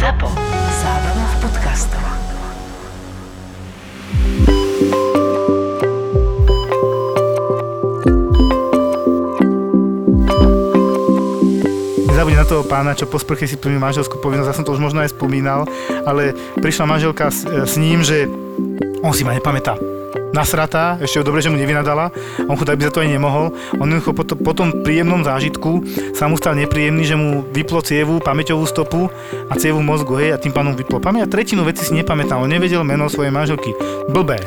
ZAPO. Zábrná v podcastov. Nezabudni na toho pána, čo po sprche si plnil manželskú povinnosť, ja som to už možno aj spomínal, ale prišla manželka s, s ním, že on si ma nepamätá. Nasratá, ešte je dobre, že mu nevynadala, on chudák by za to ani nemohol. On jednoducho po, to, po tom príjemnom zážitku sa mu stal nepríjemný, že mu vyplo cievu, pamäťovú stopu a cievu mozgu, hej, a tým pánom vyplo pamäť. A tretinu veci si nepamätal, on nevedel meno svojej manželky. Blbé.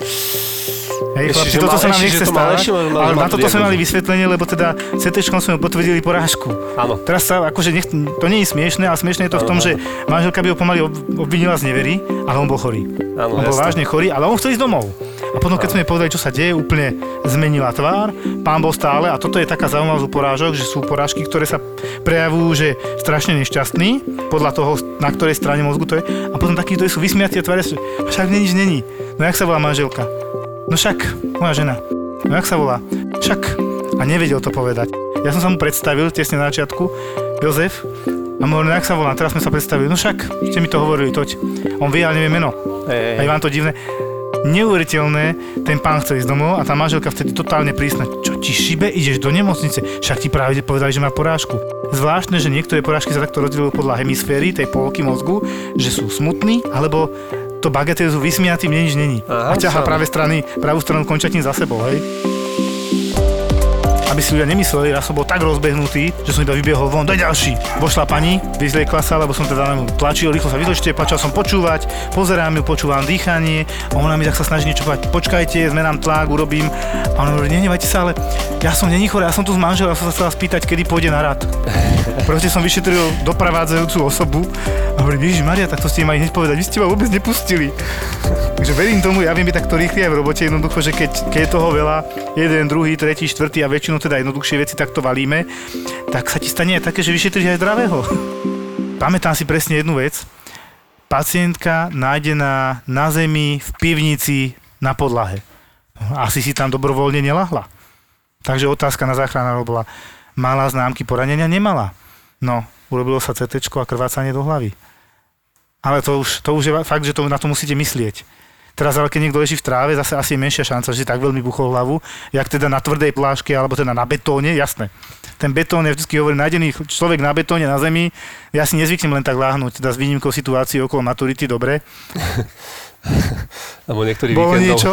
Hej, chlapci, toto sa nám nechce stávať, ale na toto sme mali vysvetlenie, lebo teda CT sme potvrdili porážku. Áno. Teraz sa, akože nech, to nie je smiešné, ale smiešné je to v tom, Áno, že manželka by ho pomaly ob- obvinila z nevery, ale on bol chorý. Áno, on bol jasné. vážne chorý, ale on chcel ísť domov. A potom, keď sme jej povedali, čo sa deje, úplne zmenila tvár. Pán bol stále, a toto je taká zaujímavosť u porážok, že sú porážky, ktoré sa prejavujú, že strašne nešťastný, podľa toho, na ktorej strane mozgu to je. A potom takí, ktorí sú vysmiatí a tvária, sa, však nič není. No jak sa volá manželka? No však, moja žena. No jak sa volá? Však. A nevedel to povedať. Ja som sa mu predstavil tesne na začiatku, Jozef, a mu hovorím, no jak sa volá? Teraz sme sa predstavili. No však, ste mi to hovorili, toť. On vie, ale nevie meno. Hej, A je vám to divné? Neuveriteľné, ten pán chce ísť domov a tá manželka vtedy totálne prísna. Čo ti šibe, ideš do nemocnice? Však ti práve povedali, že má porážku. Zvláštne, že niektoré porážky sa takto rozdielujú podľa hemisféry, tej polky mozgu, že sú smutní, alebo to bagatelizujú vysmiatým, nič není. Aha, A ťaha práve strany, pravú stranu končatín za sebou, hej? Aby si ľudia nemysleli, ja som bol tak rozbehnutý, že som iba vybiehol von, daj ďalší. Vošla pani, vyzliekla sa, lebo som teda ňu tlačil, rýchlo sa vyzličte, začal som počúvať, pozerám ju, počúvam dýchanie a ona mi tak sa snaží niečo povedať, počkajte, zmenám tlak, urobím. A ona hovorí, nehnevajte sa, ale ja som není chorý, ja som tu s manželom, ja som sa chcela spýtať, kedy pôjde na rad. Proste som vyšetril dopravádzajúcu osobu a hovorím, Ježiš Maria, tak to ste mali hneď povedať, vy ste ma vôbec nepustili. Takže verím tomu, ja viem byť takto rýchly aj v robote, jednoducho, že keď, keď je toho veľa, jeden, druhý, tretí, štvrtý a väčšinou teda jednoduchšie veci takto valíme, tak sa ti stane aj také, že vyšetríš aj zdravého. Pamätám si presne jednu vec. Pacientka nájdená na zemi v pivnici na podlahe. Asi si tam dobrovoľne nelahla. Takže otázka na záchranárov bola, mala známky poranenia? Nemala. No, urobilo sa CT a krvácanie do hlavy. Ale to už, to už je fakt, že to, na to musíte myslieť. Teraz ale keď niekto leží v tráve, zase asi je menšia šanca, že si tak veľmi buchol hlavu, jak teda na tvrdej pláške, alebo teda na betóne, jasné. Ten betón, ja vždy hovorím, nájdený človek na betóne, na zemi, ja si nezvyknem len tak láhnuť, teda s výnimkou situácií okolo maturity, dobre. Alebo niektorý Bolo víkendov. niečo?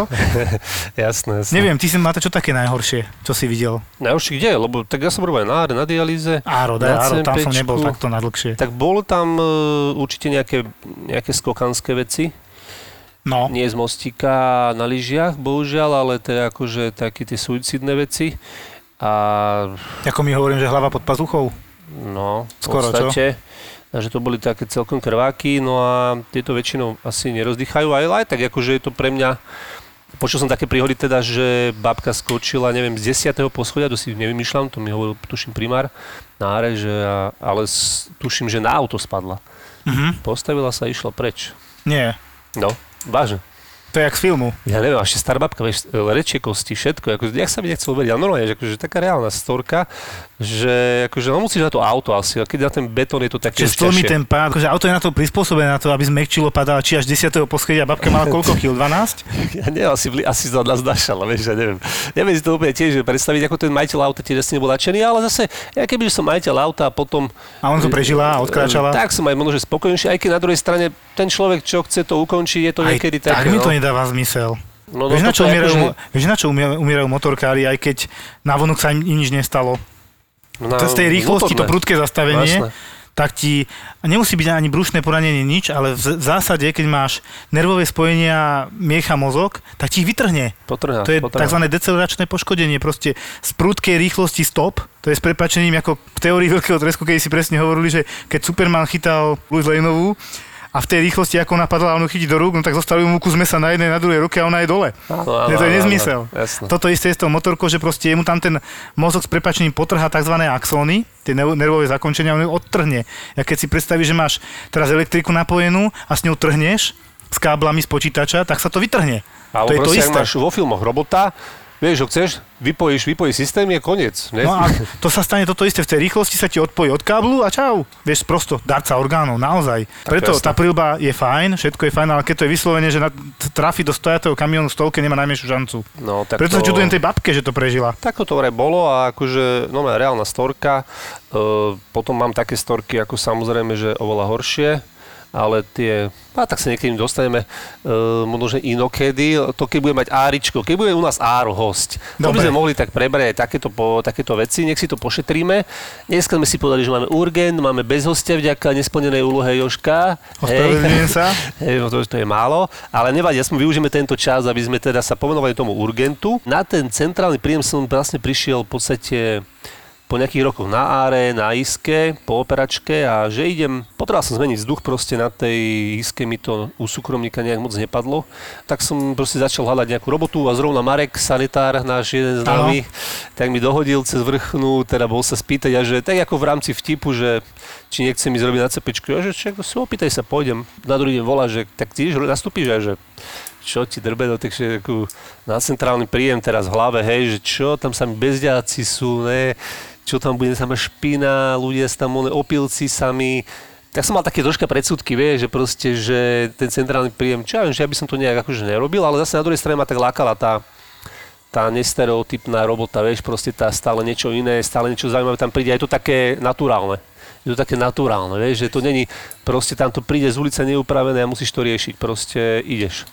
jasné, jasné. Neviem, ty si to čo také najhoršie, čo si videl? Najhoršie kde? Lebo tak ja som robil na, na dialýze. Áro, Na áro, tam som nebol takto na dlhšie. Tak bolo tam e, určite nejaké, nejaké skokanské veci. No, Nie z mostíka na lyžiach, bohužiaľ, ale teda akože také tie suicidné veci. A ako mi hovorím, že hlava pod pazuchou. no, v Skoro, čo? podstate, takže to boli také celkom krváky, no a tieto väčšinou asi nerozdychajú, ale aj tak akože je to pre mňa Počul som také príhody teda, že babka skočila, neviem, z 10. poschodia, to si nevymýšľam, to mi hovoril, tuším, primár na áre, že, ale tuším, že na auto spadla. Mhm. Postavila sa a išla preč. Nie, No, vážne. to je jak z filmu. Ja neviem, ešte stará babka, vieš, rečie kosti, všetko, ako, jak sa mi nechcel veriť, ale normálne, že akože taká reálna storka, že akože no musíš na to auto asi, a keď na ten betón je to také Čiže stlmi ten pád, akože auto je na to prispôsobené na to, aby zmekčilo padala či až 10. poschodia, babka mala koľko kil? 12? Ja neviem, asi, asi od nás dašala, vieš, ja neviem. Neviem si to úplne tiež predstaviť, ako ten majiteľ auta tiež asi nebol nadšený, ale zase, ja keby som majiteľ auta a potom... A on to prežila a odkráčala. Tak som aj možno, že spokojnejší, aj keď na druhej strane ten človek, čo chce to ukončiť, je to Aj niekedy tak také, mi no. to nedáva zmysel. No, no, vieš, na čo toto je umierajú, akože- vieš, na čo umie- umierajú motorkári, aj keď na vonok sa im nič nestalo. Na To z tej rýchlosti, to vnútorné. prudké zastavenie, Jasné. tak ti nemusí byť ani brúšne poranenie, nič, ale v, v zásade, keď máš nervové spojenia miecha mozog, tak ti ich vytrhne. Potrhá, To je potrhá. tzv. deceleračné poškodenie, proste z prudkej rýchlosti stop, to je s prepačením ako v teórii veľkého tresku, keď si presne hovorili, že keď Superman chytal Louis Laneovú a v tej rýchlosti, ako ona padla, a on ju chytí do rúk, no tak zostali mu kus mesa na jednej, na druhej ruke a ona je dole. Áno, áno, to je nezmysel. áno. Toto isté je s tou motorkou, že proste mu tam ten mozog s prepačením potrhá tzv. axóny, tie nerv- nervové zakončenia, on ju odtrhne. Ja keď si predstavíš, že máš teraz elektriku napojenú a s ňou trhneš s káblami z počítača, tak sa to vytrhne. Alebo to je to isté. ak máš vo filmoch robota, Vieš, ho chceš, vypojíš, vypojíš systém, je koniec. Ne? No a to sa stane toto isté v tej rýchlosti, sa ti odpojí od káblu a čau. Vieš, prosto, darca orgánov, naozaj. Preto jasné. tá prilba je fajn, všetko je fajn, ale keď to je vyslovene, že trafi do stojatého kamionu stovke, nemá najmenšiu šancu. No, tak Preto sa to- čudujem tej babke, že to prežila. Tak to vraj bolo a akože, no reálna storka. E, potom mám také storky, ako samozrejme, že oveľa horšie, ale tie, a tak sa niekedy dostaneme, e, možno, že inokedy, to keď bude mať Áričko, keď bude u nás Áro host, to by sme mohli tak prebrať aj takéto, po, takéto veci, nech si to pošetríme. Dneska sme si povedali, že máme urgent, máme bez hostia vďaka nesplnenej úlohe Joška. Ospravedlňujem sa. Hej, no to, to je málo, ale nevadí, aspoň využijeme tento čas, aby sme teda sa pomenovali tomu urgentu. Na ten centrálny príjem som vlastne prišiel v podstate po nejakých rokoch na áre, na iske, po operačke a že idem, potreboval som zmeniť vzduch proste na tej iske mi to u súkromníka nejak moc nepadlo, tak som proste začal hľadať nejakú robotu a zrovna Marek, sanitár, náš jeden z nami, tak mi dohodil cez vrchnú, teda bol sa spýtať a že tak ako v rámci vtipu, že či nechce mi zrobiť na cepečku, a že čak, si opýtaj sa, pôjdem. Na druhý deň volá, že tak ty ideš, nastúpiš? A že čo ti drbe, takže ako na centrálny príjem teraz v hlave, hej, že čo, tam sami bezďáci sú, ne, čo tam bude, sama špina, ľudia sú tam one, opilci sami, tak som mal také troška predsudky, vieš, že proste, že ten centrálny príjem, čo ja viem, že ja by som to nejak akože nerobil, ale zase na druhej strane ma tak lákala tá, tá nestereotypná robota, vieš, proste tá stále niečo iné, stále niečo zaujímavé tam príde, je to také naturálne. Je to také naturálne, vieš, že to není, proste tam to príde z ulice neupravené a musíš to riešiť, proste ideš.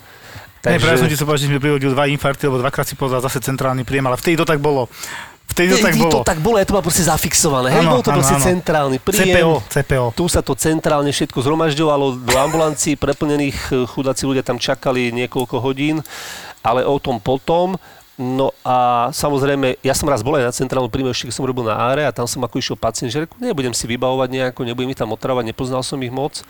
Takže... práve som ti sa že mi prihodil dva infarkty, lebo dvakrát si povedal zase centrálny príjem, ale vtedy to tak bolo. Vtedy to tak Vtedy bolo. to tak bolo, ja to mal proste zafixované, hej, bol to áno, proste áno. centrálny príjem. CPO, CPO. Tu sa to centrálne všetko zhromažďovalo do ambulancií, preplnených eh, chudáci ľudia tam čakali niekoľko hodín, ale o tom potom. No a samozrejme, ja som raz bol aj na centrálnom príjme, ešte keď som robil na áre a tam som ako išiel pacient, že nebudem si vybavovať nejako, nebudem ich tam otravať, nepoznal som ich moc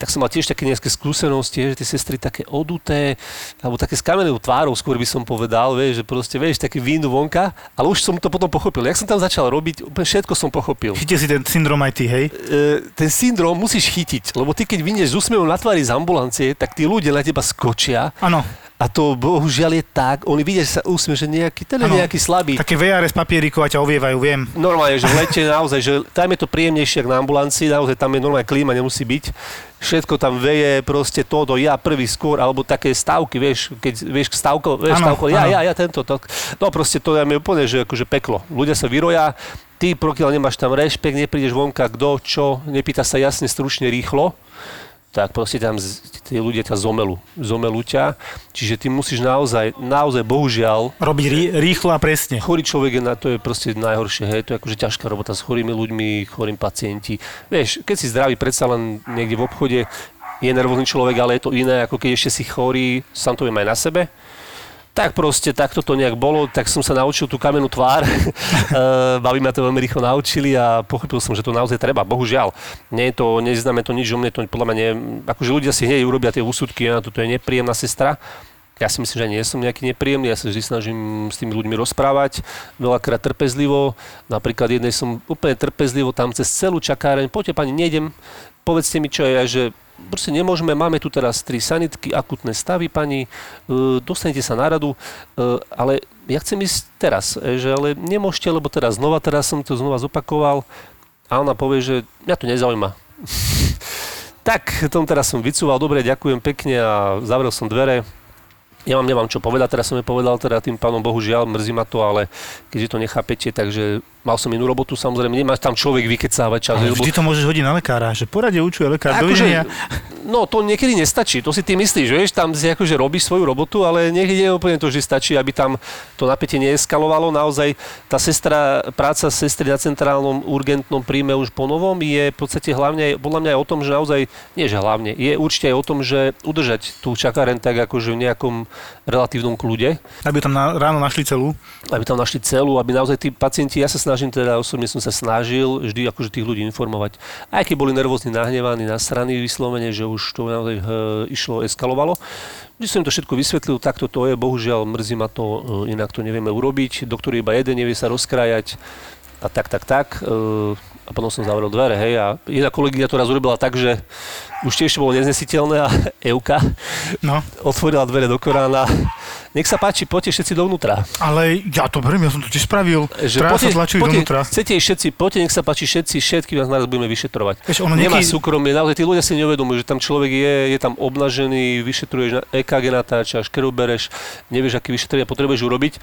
tak som mal tiež také nejaké skúsenosti, že tie sestry také oduté, alebo také s kamenou tvárou, skôr by som povedal, vieš, že proste, vieš, také vínu vonka, ale už som to potom pochopil. Jak som tam začal robiť, úplne všetko som pochopil. Chytil si ten syndrom aj ty, hej? E, ten syndrom musíš chytiť, lebo ty keď vynieš z úsmevom na tvári z ambulancie, tak tí ľudia na teba skočia Áno. A to bohužiaľ je tak, oni vidia, že sa úsmev, že nejaký, ten je Áno. nejaký slabý. Také VRS papierikov a ťa ovievajú, viem. Normálne, že v lete naozaj, že tam je to príjemnejšie ako na ambulancii, naozaj tam je normálne klíma, nemusí byť. Všetko tam veje, proste to do ja prvý skôr, alebo také stavky, vieš, keď vieš stavko, vieš, Áno, stavko, ja, áno. ja, ja, tento, to. No proste to je úplne, že akože peklo. Ľudia sa vyroja, ty pokiaľ nemáš tam rešpekt, neprídeš vonka, kto, čo, nepýta sa jasne, stručne, rýchlo, tak proste tam tí ľudia ťa zomelú. Zomelú ťa. Čiže ty musíš naozaj, naozaj bohužiaľ, Robiť rí- rýchlo a presne. Chorý človek je na to je proste najhoršie, hej, to je akože ťažká robota s chorými ľuďmi, chorým pacienti. Vieš, keď si zdravý, predsa len niekde v obchode je nervózny človek, ale je to iné, ako keď ešte si chorý, sám to viem aj na sebe. Tak proste, takto to nejak bolo, tak som sa naučil tú kamenú tvár. Eh, Babi ma to veľmi rýchlo naučili a pochopil som, že to naozaj treba. Bohužiaľ, nie je to, neznamená to nič o mne, to podľa mňa nie, akože ľudia si hneď urobia tie úsudky, a toto je nepríjemná sestra. Ja si myslím, že nie som nejaký nepríjemný, ja sa vždy snažím s tými ľuďmi rozprávať, veľakrát trpezlivo. Napríklad jednej som úplne trpezlivo tam cez celú čakáreň, poďte pani, nejdem, povedzte mi, čo je, že proste nemôžeme, máme tu teraz tri sanitky, akutné stavy, pani, e, dostanete sa na radu, e, ale ja chcem ísť teraz, e, že ale nemôžete, lebo teraz znova, teraz som to znova zopakoval a ona povie, že mňa to nezaujíma. tak, tom teraz som vycúval, dobre, ďakujem pekne a zavrel som dvere, ja vám nemám čo povedať, teraz som je povedal teda tým pánom, bohužiaľ, mrzí ma to, ale keďže to nechápete, takže mal som inú robotu, samozrejme, nemáš tam človek vykecávať čas. Ale lebo- vždy to môžeš hodiť na lekára, že poradie učuje lekár, Akože, dovidenia. no to niekedy nestačí, to si ty myslíš, vieš, tam si akože robíš svoju robotu, ale niekedy je úplne to, že stačí, aby tam to napätie neeskalovalo. Naozaj tá sestra, práca sestry na centrálnom urgentnom príjme už po novom je v podstate hlavne, podľa mňa aj o tom, že naozaj, nie že hlavne, je určite aj o tom, že udržať tú čakáren tak akože v nejakom relatívnom kľude, Aby tam na, ráno našli celú. aby tam našli celú, aby naozaj tí pacienti, ja sa snažím teda, osobne som sa snažil vždy akože tých ľudí informovať. Aj keď boli nervózni, nahnevaní, nasraní vyslovene, že už to naozaj e, išlo, eskalovalo. Vždy som im to všetko vysvetlil, takto to je, bohužiaľ mrzí ma to, e, inak to nevieme urobiť. Doktor iba jeden, nevie sa rozkrájať a tak, tak, tak. E, a potom som zavrel dvere, hej, a jedna kolegyňa to raz urobila tak, že už tiež bolo neznesiteľné a Euka No, otvorila dvere do Korána nech sa páči, poďte všetci dovnútra. Ale ja to beriem, ja som to tiež spravil. Že Traja sa poďte- tlačili poďte- dovnútra. Chcete všetci, poďte, nech sa páči všetci, všetky vás naraz budeme vyšetrovať. Vieš, ono Nemá niekedy- súkromie, naozaj tí ľudia si neuvedomujú, že tam človek je, je tam obnažený, vyšetruješ EKG natáčaš, krv bereš, nevieš, aké vyšetrenia potrebuješ urobiť.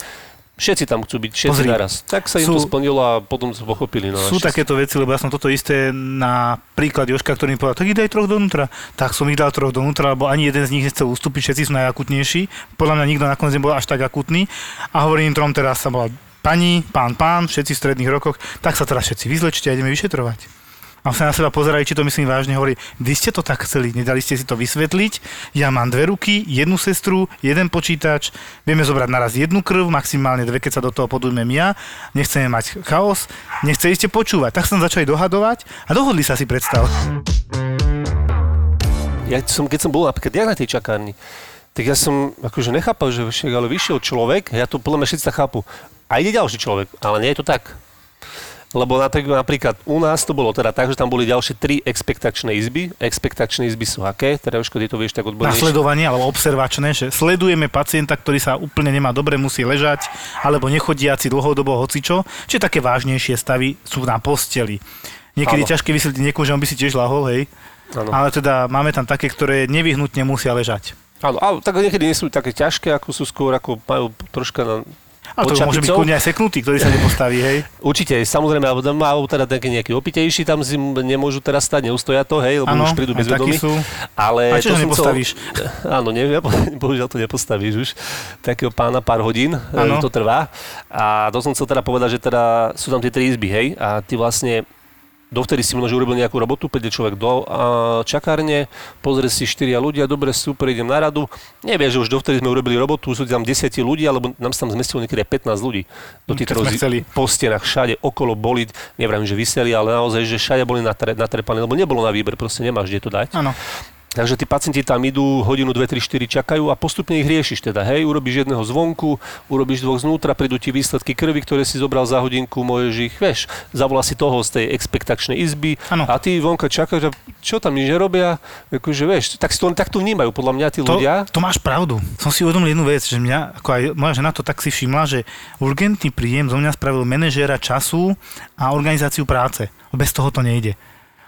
Všetci tam chcú byť, všetci Pozri, naraz. Tak sa im sú- to splnilo a potom to pochopili. No, Sú takéto veci, lebo ja som toto isté na príklad Joška, ktorý mi povedal, tak ich daj troch dovnútra. Tak som ich dal troch dovnútra, lebo ani jeden z nich nechcel ustúpiť, všetci sú najakutnejší. Podľa mňa nikto nakoniec nebol až tak akutný. A hovorím trom teraz sa bola pani, pán, pán, všetci v stredných rokoch, tak sa teraz všetci vyzlečte a ideme vyšetrovať. A sa na seba pozerali, či to myslím vážne, hovorí, vy ste to tak chceli, nedali ste si to vysvetliť, ja mám dve ruky, jednu sestru, jeden počítač, vieme zobrať naraz jednu krv, maximálne dve, keď sa do toho podujmem ja, nechceme mať chaos, nechceli ste počúvať. Tak som začali dohadovať a dohodli sa si predstav. Ja som, keď som bol napríklad ja na tej čakárni, tak ja som akože nechápal, že však, ale vyšiel človek, ja to podľa mňa všetci chápu. A ide ďalší človek, ale nie je to tak. Lebo napríklad, napríklad u nás to bolo teda tak, že tam boli ďalšie tri expektačné izby. Expektačné izby sú aké? Teda už ty to vieš tak odbornejšie. Nasledovanie alebo observačné, že sledujeme pacienta, ktorý sa úplne nemá dobre, musí ležať, alebo nechodiaci dlhodobo hocičo, čiže také vážnejšie stavy sú na posteli. Niekedy Áno. ťažké vysvetliť niekomu, že on by si tiež lahol, hej. Áno. Ale teda máme tam také, ktoré nevyhnutne musia ležať. Áno, ale tak niekedy nie sú také ťažké, ako sú skôr, ako majú troška na... A to môže byť kľudne aj seknutý, ktorý sa nepostaví, hej. Určite, samozrejme, alebo, alebo teda nejaký opitejší, tam si nemôžu teraz stať, neustoja to, hej, lebo Áno, už prídu bezvedomí. sú. Ale A čo to nepostavíš? Chcel, áno, neviem, bohužiaľ to nepostavíš už. Takého pána pár hodín Áno. e, to trvá. A to som chcel teda povedať, že teda sú tam tie tri izby, hej, a ty vlastne dovtedy si možno že urobil nejakú robotu, príde človek do a, čakárne, pozrie si štyria ľudia, dobre, super, idem na radu. Nevie, že už dovtedy sme urobili robotu, sú tam desiatí ľudí, alebo nám sa tam zmestilo niekedy aj 15 ľudí do tých Keď sme rozi- chceli. po stenách, všade okolo boli, neviem, že vyseli, ale naozaj, že všade boli natre, natrepané, lebo nebolo na výber, proste nemáš kde to dať. Áno. Takže tí pacienti tam idú, hodinu, dve, tri, štyri čakajú a postupne ich riešiš teda, hej, urobíš jedného zvonku, urobíš dvoch znútra, prídu ti výsledky krvi, ktoré si zobral za hodinku, môžeš ich, vieš, zavolá si toho z tej expektačnej izby Áno. a ty vonka čakáš, a čo tam nič nerobia, akože vieš, tak, si to, tak to vnímajú podľa mňa tí To, ľudia. to máš pravdu. Som si uvedomil jednu vec, že mňa, ako aj moja žena to tak si všimla, že urgentný príjem zo mňa spravil manažéra času a organizáciu práce. Bez toho to nejde.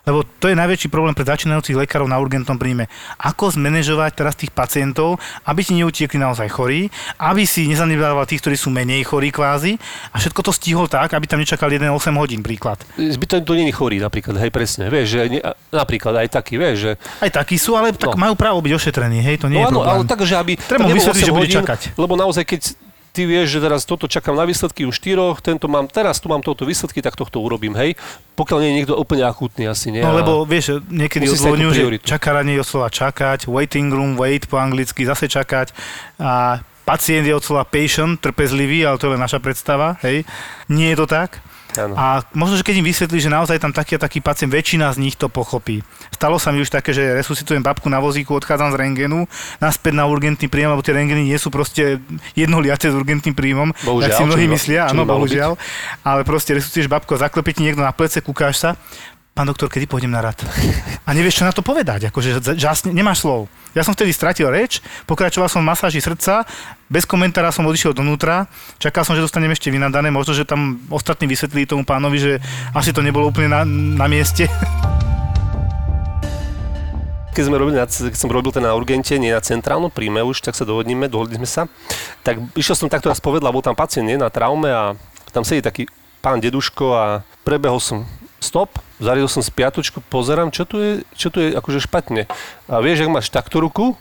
Lebo to je najväčší problém pre začínajúcich lekárov na urgentnom príjme. Ako zmanéžovať teraz tých pacientov, aby ti neutiekli naozaj chorí, aby si nezanedbával tých, ktorí sú menej chorí kvázi a všetko to stihol tak, aby tam nečakal 1-8 hodín príklad. Zbytočne to není chorý napríklad, hej, presne, vieš, že ne, napríklad aj taký, vieš, že Aj takí sú, ale tak No. majú právo byť ošetrení, hej, to nie no je áno, problém. ale tak, že aby... Treba vysvetliť, 8 že bude hodín, čakať. Lebo naozaj, keď ty vieš, že teraz toto čakám na výsledky u štyroch, tento mám, teraz tu mám toto výsledky, tak tohto urobím, hej. Pokiaľ nie je niekto úplne akútny asi, nie? No lebo vieš, niekedy odvodňujú, že čakáranie je slova čakať, waiting room, wait po anglicky, zase čakať a pacient je od slova patient, trpezlivý, ale to je len naša predstava, hej. Nie je to tak. Áno. A možno, že keď im vysvetlí, že naozaj tam taký a taký pacient, väčšina z nich to pochopí. Stalo sa mi už také, že resuscitujem babku na vozíku, odchádzam z rengenu, naspäť na urgentný príjem, lebo tie rengeny nie sú proste jednoliace s urgentným príjmom, Bohužiaľ, tak si mnohí myslia, áno, bohužiaľ. Ale proste resuscituješ babku a zaklepie ti niekto na plece, kúkáš sa, pán doktor, kedy pôjdem na rad? A nevieš, čo na to povedať, akože žasne, nemáš slov. Ja som vtedy stratil reč, pokračoval som v masáži srdca, bez komentára som odišiel donútra, čakal som, že dostanem ešte vynadané, možno, že tam ostatní vysvetlili tomu pánovi, že asi to nebolo úplne na, na mieste. keď, sme robili keď som robil ten na urgente, nie na centrálnom príjme už, tak sa dohodníme, dohodli sme sa. Tak išiel som takto raz povedal, bol tam pacient nie, na traume a tam sedí taký pán deduško a prebehol som stop, zariadil som spiatočku, pozerám, čo tu je, čo tu je akože špatne. A vieš, ak máš takto ruku,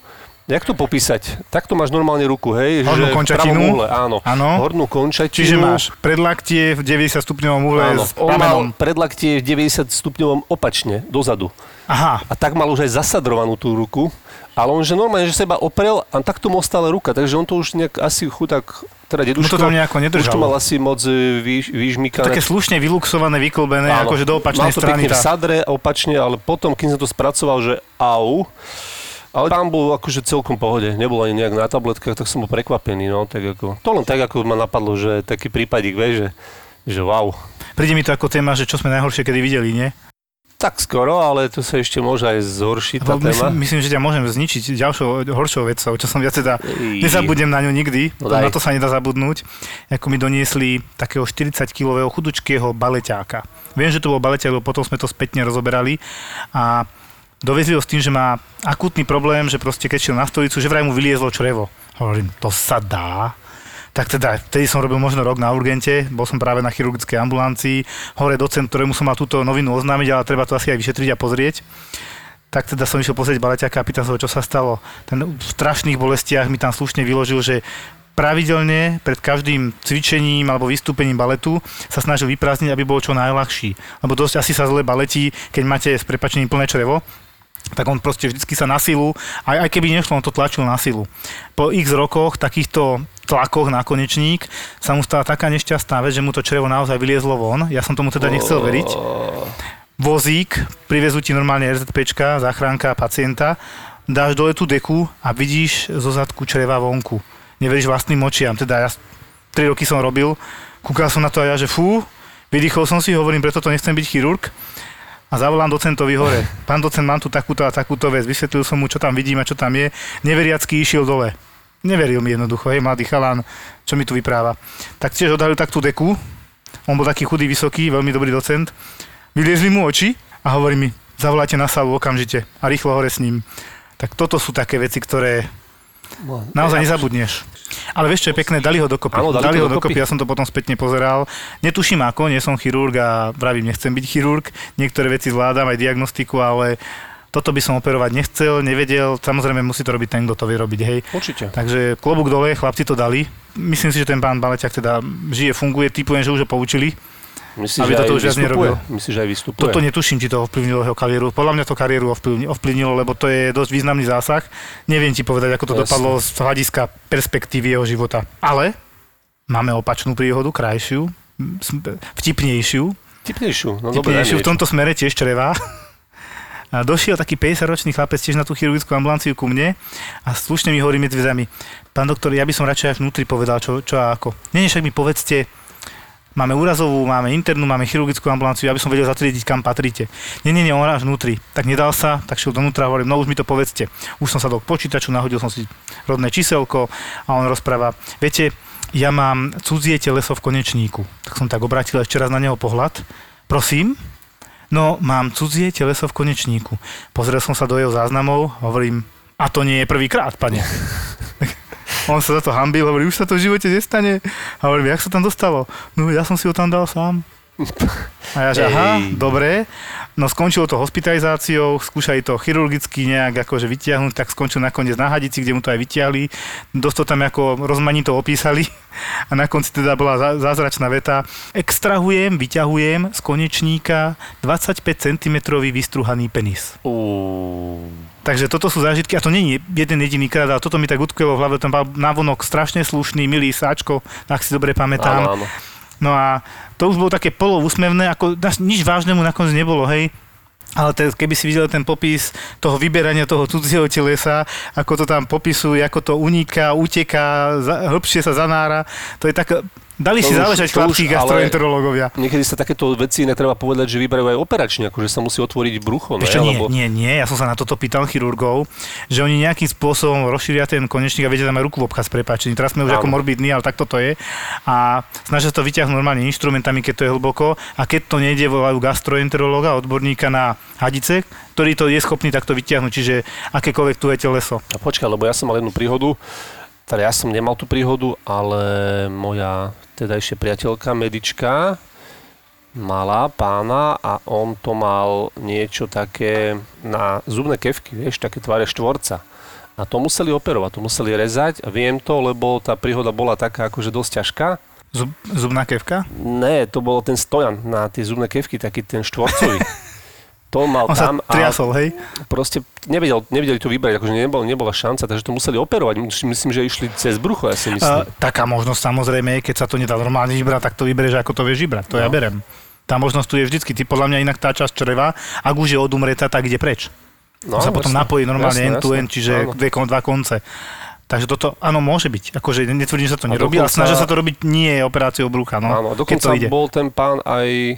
Jak to popísať? Takto máš normálne ruku, hej? Hornú že končatinu. uhle, áno. Áno. Hornú končatinu. Čiže máš predlaktie v 90 stupňovom uhle Áno, s on mal predlaktie v 90 stupňovom opačne, dozadu. Aha, A tak mal už aj zasadrovanú tú ruku, ale on že normálne, že seba oprel a takto mu ostala ruka, takže on to už nejak asi chudák, teda No deduško, to tam nejako nedržalo. už to mal asi moc e, vyž, vyžmýkané. také slušne vyluxované, vyklbené, Áno. akože do opačnej Mal to strany. pekne v Tá. sadre, opačne, ale potom, kým som to spracoval, že au, ale tam bol akože celkom v pohode, nebol ani nejak na tabletkách, tak som bol prekvapený, no, tak ako, to len tak, ako ma napadlo, že taký prípadík, vieš, že, že wow. Príde mi to ako téma, že čo sme najhoršie kedy videli, nie? Tak skoro, ale to sa ešte môže aj zhoršiť tá Lebo téma. myslím, myslím, že ťa môžem zničiť ďalšou horšou vecou, čo som ja teda Ej. nezabudnem na ňu nikdy, No daj. na to sa nedá zabudnúť, ako mi doniesli takého 40-kilového chudučkého baleťáka. Viem, že to bol baleťák, lebo potom sme to spätne rozoberali a dovezli ho s tým, že má akútny problém, že proste keď šiel na stolicu, že vraj mu vyliezlo črevo. Hovorím, to sa dá? Tak teda, vtedy som robil možno rok na urgente, bol som práve na chirurgickej ambulancii, hore docent, ktorému som mal túto novinu oznámiť, ale treba to asi aj vyšetriť a pozrieť. Tak teda som išiel pozrieť baleťaka a pýtal sa čo sa stalo. Ten v strašných bolestiach mi tam slušne vyložil, že pravidelne pred každým cvičením alebo vystúpením baletu sa snažil vyprázdniť, aby bol čo najľahší. Lebo dosť asi sa zle baletí, keď máte s prepačením plné črevo, tak on proste vždycky sa na silu, aj, aj keby nešlo, on to tlačil na silu. Po x rokoch takýchto tlakoch na konečník sa mu stala taká nešťastná vec, že mu to črevo naozaj vyliezlo von. Ja som tomu teda nechcel veriť. Vozík, privezú ti normálne RZPčka, zachránka pacienta, dáš dole tú deku a vidíš zo zadku čreva vonku. Neveríš vlastným očiam. Teda ja 3 roky som robil, kúkal som na to a ja, že fú, vydýchol som si, hovorím, preto to nechcem byť chirurg. A zavolám docentovi hore. Pán docent, mám tu takúto a takúto vec. Vysvetlil som mu, čo tam vidím a čo tam je. Neveriacky išiel dole. Neveril mi jednoducho, hej, mladý chalán, čo mi tu vypráva. Tak tiež odhalil tak tú deku. On bol taký chudý, vysoký, veľmi dobrý docent. Vyliezli mu oči a hovorí mi, zavolajte na salu okamžite a rýchlo hore s ním. Tak toto sú také veci, ktoré naozaj nezabudneš. Ale vieš, čo je pekné, dali ho dokopy. Áno, dali to ho dokopy. dokopy, ja som to potom spätne pozeral. Netuším ako, nie som chirurg a vravím, nechcem byť chirurg. Niektoré veci zvládam, aj diagnostiku, ale toto by som operovať nechcel, nevedel. Samozrejme musí to robiť ten, kto to vie robiť, hej. Určite. Takže klobúk dole, chlapci to dali. Myslím si, že ten pán Baleťak teda žije, funguje, typujem, že už ho poučili. Myslíš, Aby že toto aj už viac nerobil. Myslíš, že aj vystupuje? Toto netuším, či to ovplyvnilo jeho kariéru. Podľa mňa to kariéru ovplyvni- ovplyvnilo, lebo to je dosť významný zásah. Neviem ti povedať, ako to Jasne. dopadlo z hľadiska perspektívy jeho života. Ale máme opačnú príhodu, krajšiu, vtipnejšiu. Tipnejšiu. No Vtipnejšiu v tomto smere tiež črevá. A došiel taký 50-ročný chlapec tiež na tú chirurgickú ambulanciu ku mne a slušne mi hovorí medzi dverami, pán doktor, ja by som radšej až vnútri povedal, čo, čo a ako. Nie, však mi povedzte, máme úrazovú, máme internú, máme chirurgickú ambulanciu, aby som vedel zatriediť, kam patríte. Nie, nie, nie, on až vnútri. Tak nedal sa, tak šiel donútra a hovorím, no už mi to povedzte. Už som sa k počítaču, nahodil som si rodné číselko a on rozpráva, viete, ja mám cudzie teleso v konečníku. Tak som tak obrátil ešte raz na neho pohľad. Prosím? No, mám cudzie teleso v konečníku. Pozrel som sa do jeho záznamov, hovorím, a to nie je prvýkrát, pane. On sa za to hambil, hovorí, už sa to v živote nestane. A hovorím, jak sa tam dostalo? No, ja som si ho tam dal sám. A ja, že aha, dobre. No skončilo to hospitalizáciou, skúšali to chirurgicky nejak akože vytiahnuť, tak skončil nakoniec na hadici, kde mu to aj vytiahli. Dosť to tam ako rozmanito opísali. A na konci teda bola zá- zázračná veta. Extrahujem, vyťahujem z konečníka 25 cm vystruhaný penis. Uú, Takže toto sú zážitky, a to nie je jeden jediný krát, ale toto mi tak utkvelo v hlave, ten bol návonok strašne slušný, milý sáčko, ak si dobre pamätám. áno, áno. No a to už bolo také polovúsmevné, ako nič vážnemu nakoniec nebolo, hej. Ale te, keby si videl ten popis toho vyberania toho cudzieho telesa, ako to tam popisuje, ako to uniká, uteká, za, hĺbšie sa zanára, to je tak... Dali To si už- záležať to chlapci gastroenterológovia. Niekedy sa takéto veci netreba povedať, že vyberajú aj operačne, akože sa musí otvoriť brucho, Vieš čo, ne? nie, nie, nie, ja som sa na toto pýtal chirurgov, že oni nejakým spôsobom rozšíria ten konečník a viete, tam aj ruku v obchaz s prepáčením. Teraz sme už Áno. ako morbidní, ale tak toto je. A snažia sa to vyťahnuť normálne inštrumentami, keď to je hlboko. A keď to nejde, volajú gastroenterológa, odborníka na hadice, ktorý to je schopný takto vyťahnuť, čiže akékoľvek tu je teleso. A počkaj, lebo ja som mal jednu príhodu, teda ja som nemal tú príhodu, ale moja tedajšia priateľka, medička, mala pána a on to mal niečo také na zubné kevky, vieš, také tváre štvorca. A to museli operovať, to museli rezať viem to, lebo tá príhoda bola taká akože dosť ťažká. Zub, zubná kevka? Ne, to bol ten stojan na tie zubné kevky, taký ten štvorcový. To mal On sa tam a triasol, hej? proste nevedel, nevedeli to vybrať, akože nebol, nebola šanca, takže to museli operovať. Myslím, že išli cez brucho, ja si myslím. Uh, taká možnosť samozrejme, je, keď sa to nedá normálne vybrať, tak to vyberieš, ako to vieš vybrať. To ja No. berem. Tá možnosť tu je vždycky. Ty podľa mňa inak tá časť čreva, ak už je odumretá, tak ide preč. no, sa potom jasné, napojí normálne jasné, end to end, čiže dve, dva konce. Takže toto, áno, môže byť. Akože netvrdím, že sa to A nerobí, ale dokonca- snažia sa to robiť nie operáciou brucha, no. Áno, keď to dokonca ide. bol ten pán aj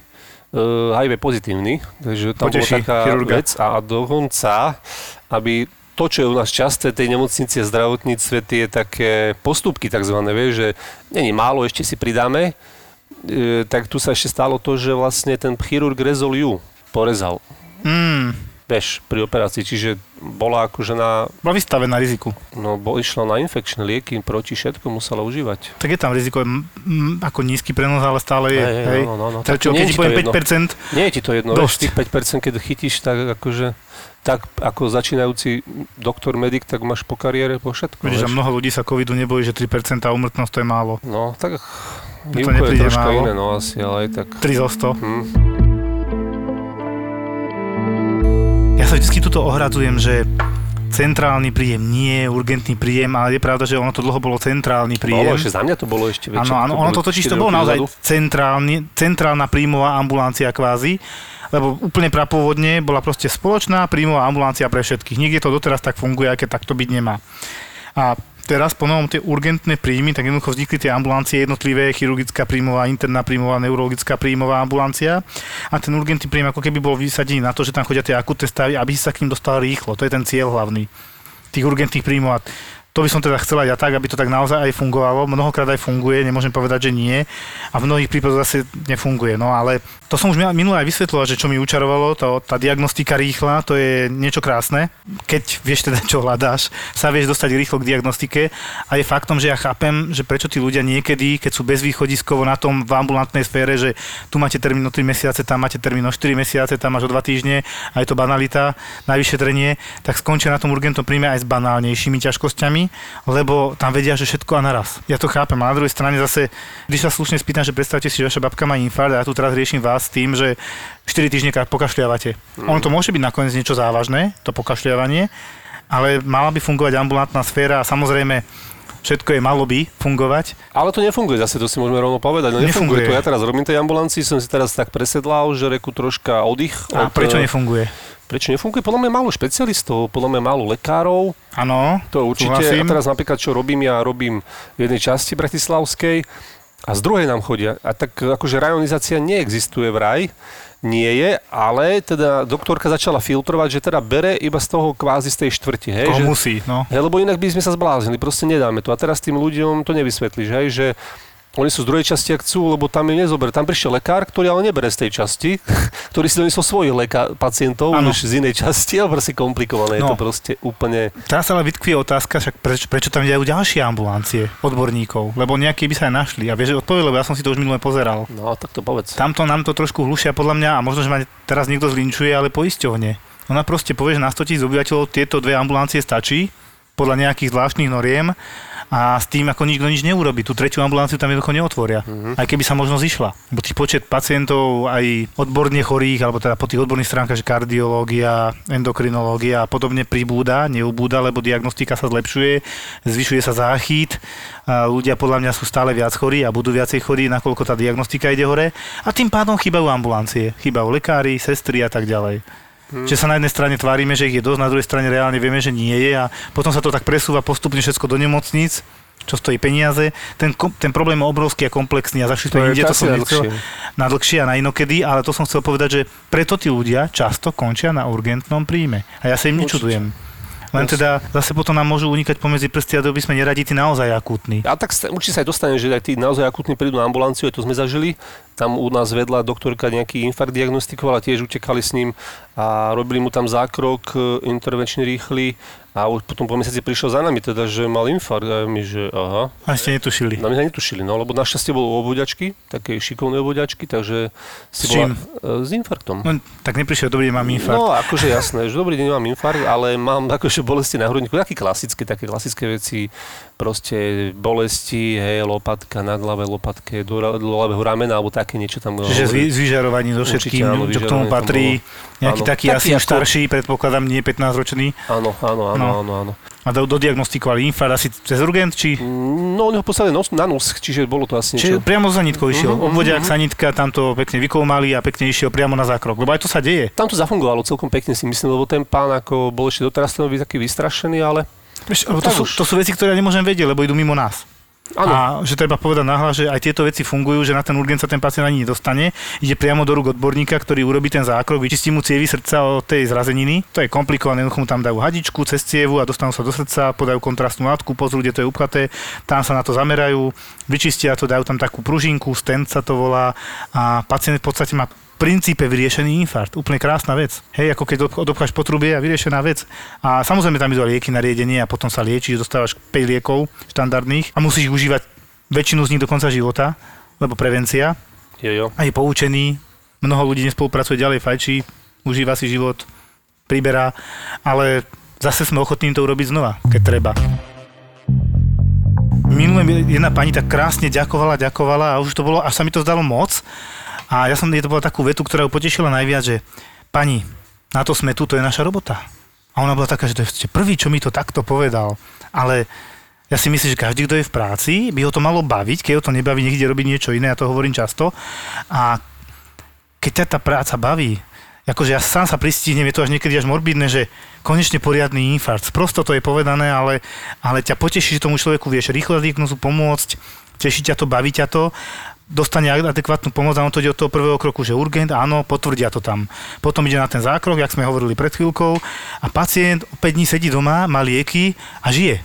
uh, HIV pozitívny, takže tam bola Poteší taká chirurga. vec a dokonca, aby to, čo je u nás časté, tej nemocnici a zdravotníctve, tie také postupky takzvané, vieš, že není málo, ešte si pridáme, e, tak tu sa ešte stalo to, že vlastne ten chirurg rezol ju, porezal, Mm, vieš, pri operácii, čiže bola akože na, bola vystavená riziku. no, bo išla na infekčné lieky, proti všetko musela užívať. Tak je tam riziko m, m, ako nízky prenos, ale stále je. Hej, hej, no, no, no. Tak čo, keď ti to poviem jedno. 5%, Nie je ti to jedno, Dosť. tých 5%, keď chytíš, tak akože tak ako začínajúci doktor, medic, tak máš po kariére po všetko. vidíš, že vieš. mnoho ľudí sa covidu nebojí, že 3% a úmrtnosť to je málo. No, tak To výuko je troška málo. iné, no asi, ale aj tak. 3 zo 100. Hm. Sa vždy tuto ohradzujem, že centrálny príjem nie je urgentný príjem, ale je pravda, že ono to dlho bolo centrálny príjem. Bolo ešte, za mňa to bolo ešte väčšie. Áno, áno, ono to totiž to bolo naozaj centrálny, centrálna príjmová ambulancia kvázi, lebo úplne prapôvodne bola proste spoločná príjmová ambulancia pre všetkých. Niekde to doteraz tak funguje, aj keď tak to byť nemá. A teraz po novom tie urgentné príjmy, tak jednoducho vznikli tie ambulancie jednotlivé, chirurgická príjmová, interná príjmová, neurologická príjmová ambulancia. A ten urgentný príjm ako keby bol vysadený na to, že tam chodia tie akutné stavy, aby sa k ním dostal rýchlo. To je ten cieľ hlavný tých urgentných príjmov. To by som teda chcela ja tak, aby to tak naozaj aj fungovalo. Mnohokrát aj funguje, nemôžem povedať, že nie. A v mnohých prípadoch zase nefunguje. No ale to som už minule aj vysvetloval, že čo mi učarovalo, to, tá diagnostika rýchla, to je niečo krásne. Keď vieš teda, čo hľadáš, sa vieš dostať rýchlo k diagnostike. A je faktom, že ja chápem, že prečo tí ľudia niekedy, keď sú bezvýchodiskovo na tom v ambulantnej sfére, že tu máte termín o 3 mesiace, tam máte termín o 4 mesiace, tam máš o 2 týždne a je to banalita na vyšetrenie, tak skončia na tom urgentnom príjme aj s banálnejšími ťažkosťami, lebo tam vedia, že všetko a naraz. Ja to chápem. A na druhej strane zase, když sa slušne spýtam, že predstavte si, že vaša babka má infarkt a ja tu teraz riešim vás tým, že 4 týždne ka- pokašľiavate. Ono to môže byť nakoniec niečo závažné, to pokašľiavanie, ale mala by fungovať ambulantná sféra a samozrejme všetko je malo by fungovať. Ale to nefunguje, zase to si môžeme rovno povedať. No nefunguje, Nefunguje. to. Ja teraz robím tej ambulancii, som si teraz tak presedlal, že reku troška oddych. A od, prečo eh, nefunguje? Prečo nefunguje? Podľa mňa málo špecialistov, podľa mňa málo lekárov. Áno, To určite. súhlasím. A teraz napríklad, čo robím, ja robím v jednej časti bratislavskej a z druhej nám chodia. A tak akože rajonizácia neexistuje vraj, nie je, ale teda doktorka začala filtrovať, že teda bere iba z toho kvázi z tej štvrti, hej, Koho že, musí, no. hej, lebo inak by sme sa zbláznili, proste nedáme to. A teraz tým ľuďom to nevysvetlíš, hej, že oni sú z druhej časti, ak chcú, lebo tam im nezober. Tam prišiel lekár, ktorý ale nebere z tej časti, ktorý si donesol svojich leka- pacientov Áno. už z inej časti, ale proste komplikované. Je No. to proste úplne... Teraz sa ale vytkvie otázka, však prečo, prečo tam dajú ďalšie ambulancie odborníkov, lebo nejaké by sa aj našli. A vieš, odpoveď, lebo ja som si to už minule pozeral. No, tak to povedz. Tamto nám to trošku hlušia podľa mňa a možno, že ma teraz niekto zlinčuje, ale poisťovne. Ona proste povie, že na 100 tisíc obyvateľov tieto dve ambulancie stačí podľa nejakých zvláštnych noriem a s tým ako nikto nič neurobi. Tú tretiu ambulanciu tam jednoducho neotvoria. Mhm. Aj keby sa možno zišla. Bo tých počet pacientov aj odborne chorých, alebo teda po tých odborných stránkach, že kardiológia, endokrinológia a podobne pribúda, neubúda, lebo diagnostika sa zlepšuje, zvyšuje sa záchyt, a ľudia podľa mňa sú stále viac chorí a budú viacej chorí, nakoľko tá diagnostika ide hore a tým pádom chýbajú ambulancie, chýbajú lekári, sestry a tak ďalej. Hmm. Že sa na jednej strane tvárime, že ich je dosť, na druhej strane reálne vieme, že nie je a potom sa to tak presúva postupne všetko do nemocníc, čo stojí peniaze. Ten, ten problém je obrovský a komplexný a zašli sme inde, to som nechcel na dlhšie a na inokedy, ale to som chcel povedať, že preto tí ľudia často končia na urgentnom príjme. A ja sa im Určite. nečudujem. Len teda zase potom nám môžu unikať pomedzi prsty a by sme neradi tí naozaj akútni. A tak určite sa aj dostane, že aj tí naozaj akutní prídu na ambulanciu, aj to sme zažili. Tam u nás vedla doktorka nejaký infarkt diagnostikovala, tiež utekali s ním a robili mu tam zákrok e, intervenčný rýchly a už potom po mesiaci prišiel za nami teda, že mal infarkt a my, že aha. A ste netušili. Na mňa netušili, no, lebo našťastie bol u obvoďačky, také šikovné obvoďačky, takže si S čím? bola e, s infarktom. No, tak neprišiel, dobrý, mám infarkt. No, akože jasné, že dobrý deň, mám infarkt, ale mám akože bolesti na hrudníku, také klasické, také klasické veci, proste bolesti, hej, lopatka, nad hlavé lopatke, do, ľavého ramena, alebo také niečo tam. Čiže s vyžarovaním so všetkým, áno, čo k tomu patrí. Nejaký Áno. taký, Taký asi ako- starší, predpokladám, nie 15-ročný. Áno, áno, áno, No. áno, áno. A do, dodiagnostikovali infarkt asi cez urgent, či... No, oni ho poslali nos, na nos, čiže bolo to asi Čiže niečo. priamo za nitkou išiel. Mhm, Obvodiak, mhm. sanitka, tam to pekne vykoumali a pekne išiel priamo na zákrok. Lebo aj to sa deje. Tam to zafungovalo celkom pekne si myslím, lebo ten pán ako bol ešte doteraz ten byť taký vystrašený, ale Vieš, to, sú, už. to sú veci, ktoré ja nemôžem vedieť, lebo idú mimo nás. Áno. A že treba povedať nahlas, že aj tieto veci fungujú, že na ten urgent sa ten pacient ani nedostane. Ide priamo do rúk odborníka, ktorý urobí ten zákrok, vyčistí mu cievy srdca od tej zrazeniny. To je komplikované, jednoducho mu tam dajú hadičku cez cievu a dostanú sa do srdca, podajú kontrastnú látku, pozrú, kde to je upchaté, tam sa na to zamerajú, vyčistia to, dajú tam takú pružinku, stent sa to volá a pacient v podstate má princípe vyriešený infarkt. Úplne krásna vec. Hej, ako keď od- odopcháš potrubie a vyriešená vec. A samozrejme tam idú lieky na riedenie a potom sa liečíš, dostávaš 5 liekov štandardných a musíš ich užívať väčšinu z nich do konca života, lebo prevencia. Jo, jo. A je poučený, mnoho ľudí nespolupracuje ďalej, fajčí, užíva si život, priberá, ale zase sme ochotní to urobiť znova, keď treba. Minulé mi jedna pani tak krásne ďakovala, ďakovala a už to bolo, až sa mi to zdalo moc. A ja som jej to bola takú vetu, ktorá ju potešila najviac, že pani, na to sme tu, to je naša robota. A ona bola taká, že to je prvý, čo mi to takto povedal. Ale ja si myslím, že každý, kto je v práci, by ho to malo baviť, keď ho to nebaví, ide robiť niečo iné, ja to hovorím často. A keď ťa tá práca baví, akože ja sám sa pristihnem, je to až niekedy až morbidné, že konečne poriadny infarkt. Prosto to je povedané, ale, ale ťa poteší, že tomu človeku vieš rýchlo diagnozu pomôcť, teší ťa to, baví ťa to, dostane adekvátnu pomoc a on to ide od toho prvého kroku, že urgent, áno, potvrdia to tam. Potom ide na ten zákrok, jak sme hovorili pred chvíľkou a pacient 5 dní sedí doma, má lieky a žije.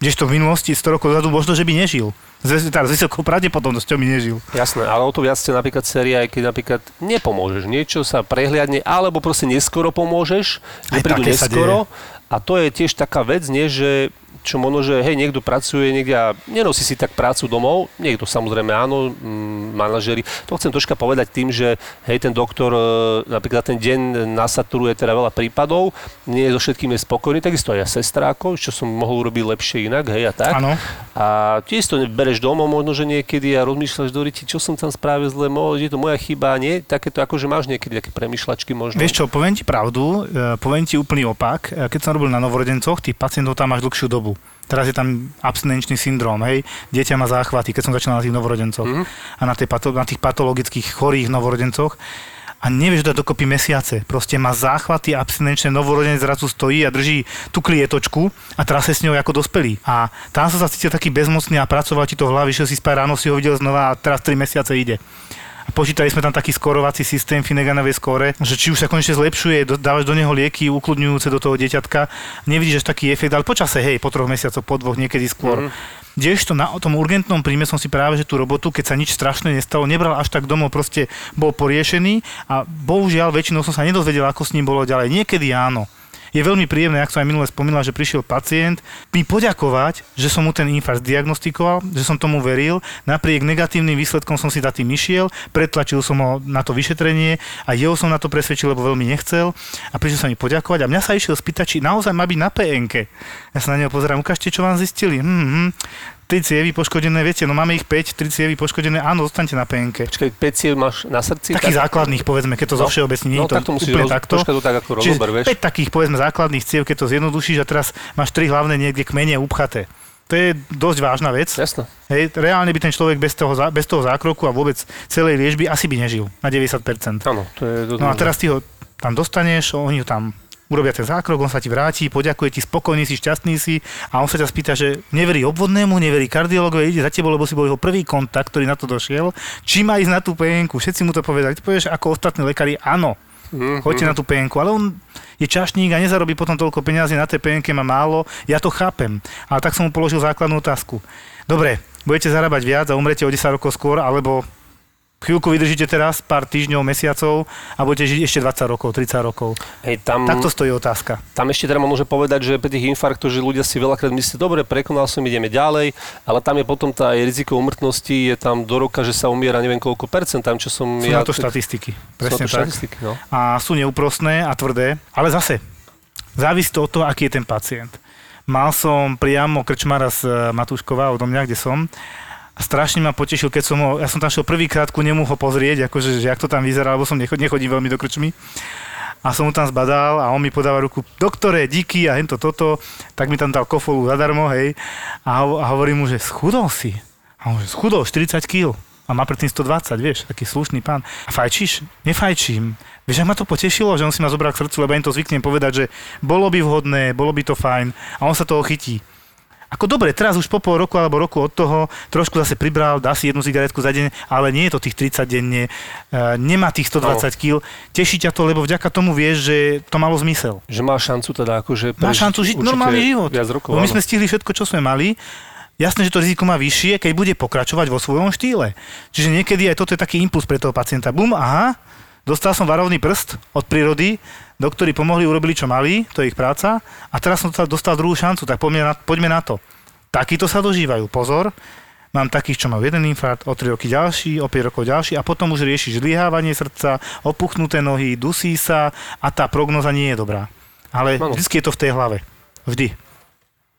Kdežto v minulosti 100 rokov dozadu možno, že by nežil. Z, teda, s vysokou pravdepodobnosťou by nežil. Jasné, ale o to viac ste napríklad séria, aj keď napríklad nepomôžeš, niečo sa prehliadne, alebo proste neskoro pomôžeš, neprídu neskoro. A to je tiež taká vec, nie, že čo možno, že hej, niekto pracuje niekde a nenosí si tak prácu domov, niekto samozrejme áno, mm, manažeri. To chcem troška povedať tým, že hej, ten doktor e, napríklad ten deň nasaturuje teda veľa prípadov, nie je so všetkým je spokojný, takisto aj ja sestráko, čo som mohol urobiť lepšie inak, hej a tak. Áno. A tiež to bereš domov možno, že niekedy a rozmýšľaš do ryti, čo som tam spravil zle, je to moja chyba, nie? Takéto akože máš niekedy také premyšľačky možno. Vieš čo, poviem ti pravdu, e, poviem ti úplný opak. E, Keď som robil na novorodencoch, tých pacientov tam máš dlhšiu dobu. Teraz je tam abstinenčný syndrom, hej. Dieťa má záchvaty, keď som začal na tých novorodencoch. Mhm. A na, tej, na tých patologických chorých novorodencoch. A nevieš dať dokopy mesiace. Proste má záchvaty abstinenčné, novorodenec zrazu stojí a drží tú klietočku a trase s ňou ako dospelý. A tam som sa cítil taký bezmocný a pracoval ti to v hlavi, šiel si spať ráno, si ho videl znova a teraz 3 mesiace ide. Počítali sme tam taký skorovací systém Finneganovej skóre, že či už sa konečne zlepšuje, do- dávaš do neho lieky ukludňujúce do toho dieťatka, nevidíš až taký efekt, ale počase, hej, po troch mesiacoch, po dvoch, niekedy skôr. Mm-hmm. Kdežto na tom urgentnom príjme som si práve, že tú robotu, keď sa nič strašné nestalo, nebral až tak domov, proste bol poriešený a bohužiaľ väčšinou som sa nedozvedel, ako s ním bolo ďalej. Niekedy áno. Je veľmi príjemné, ak som aj minule spomínala, že prišiel pacient, mi poďakovať, že som mu ten infarkt diagnostikoval, že som tomu veril, napriek negatívnym výsledkom som si za tým išiel, pretlačil som ho na to vyšetrenie a jeho som na to presvedčil, lebo veľmi nechcel a prišiel sa mi poďakovať a mňa sa išiel spýtať, či naozaj má byť na PNK. Ja sa na neho pozerám, ukážte, čo vám zistili. Hm, hm. Tri cievy poškodené, viete, no máme ich 5, tri cievy poškodené, áno, zostanete na PNK. Počkaj, peciev máš na srdci? Takých základných, povedzme, keď to zo No, všeobecní, nie no, je to tak to musíš úplne roz- takto. to tak ako rozober, vieš. 5 takých, povedzme, základných ciev, keď to zjednodušíš a teraz máš tri hlavné niekde kmene upchaté. To je dosť vážna vec. Jasné. Hej, reálne by ten človek bez toho, bez toho zákroku a vôbec celej liečby asi by nežil na 90%. Áno, to je... To, No a teraz ty ho tam dostaneš, oni ho tam urobia ten zákrok, on sa ti vráti, poďakuje ti, spokojný si, šťastný si a on sa ťa spýta, že neverí obvodnému, neverí kardiologovi, ide za tebou, lebo si bol jeho prvý kontakt, ktorý na to došiel, či má ísť na tú PNK. Všetci mu to povedali. Ty povieš ako ostatní lekári, áno, Mhm. choďte na tú PNK, ale on je čašník a nezarobí potom toľko peniazy na tej PNK, má málo, ja to chápem. Ale tak som mu položil základnú otázku. Dobre, budete zarábať viac a umrete o 10 rokov skôr, alebo chvíľku vydržíte teraz, pár týždňov, mesiacov a budete žiť ešte 20 rokov, 30 rokov. Hej, tam, Takto stojí otázka. tam ešte teda môže povedať, že pri tých infarktoch, že ľudia si veľakrát myslí, dobre, prekonal som, ideme ďalej, ale tam je potom tá aj riziko umrtnosti, je tam do roka, že sa umiera neviem koľko percent, tam čo som Sú ja... na to štatistiky. sú na Presne to tak. štatistiky, no. A sú neúprostné a tvrdé, ale zase, závisí to od toho, aký je ten pacient. Mal som priamo krčmara z e, Matúškova, odo mňa, kde som, a strašne ma potešil, keď som ho, ja som tam šiel prvýkrát ku nemu ho pozrieť, akože, že jak to tam vyzerá, lebo som necho- nechodím veľmi do krčmy. A som mu tam zbadal a on mi podáva ruku, doktore, díky a hento toto, tak mi tam dal kofolu zadarmo, hej. A, ho- a hovorím mu, že schudol si. A on že schudol 40 kg. A má predtým 120, vieš, taký slušný pán. A fajčíš? Nefajčím. Vieš, ak ma to potešilo, že on si ma zobral k srdcu, lebo ja im to zvyknem povedať, že bolo by vhodné, bolo by to fajn. A on sa toho chytí. Ako dobre, teraz už po pol roku alebo roku od toho trošku zase pribral, dá si jednu cigaretku za deň, ale nie je to tých 30 denne, e, nemá tých 120 kg. Teší ťa to, lebo vďaka tomu vieš, že to malo zmysel. Že má šancu teda akože Má šancu žiť normálny život. Viac rokov, my sme stihli všetko, čo sme mali. Jasné, že to riziko má vyššie, keď bude pokračovať vo svojom štýle. Čiže niekedy aj toto je taký impuls pre toho pacienta. Bum, aha, dostal som varovný prst od prírody, doktori pomohli, urobili čo mali, to je ich práca, a teraz som dostal, druhú šancu, tak poďme na, poďme na to. Takíto sa dožívajú, pozor, Mám takých, čo majú jeden infarkt, o 3 roky ďalší, o 5 rokov ďalší a potom už riešiš zlyhávanie srdca, opuchnuté nohy, dusí sa a tá prognoza nie je dobrá. Ale Áno. vždy je to v tej hlave. Vždy.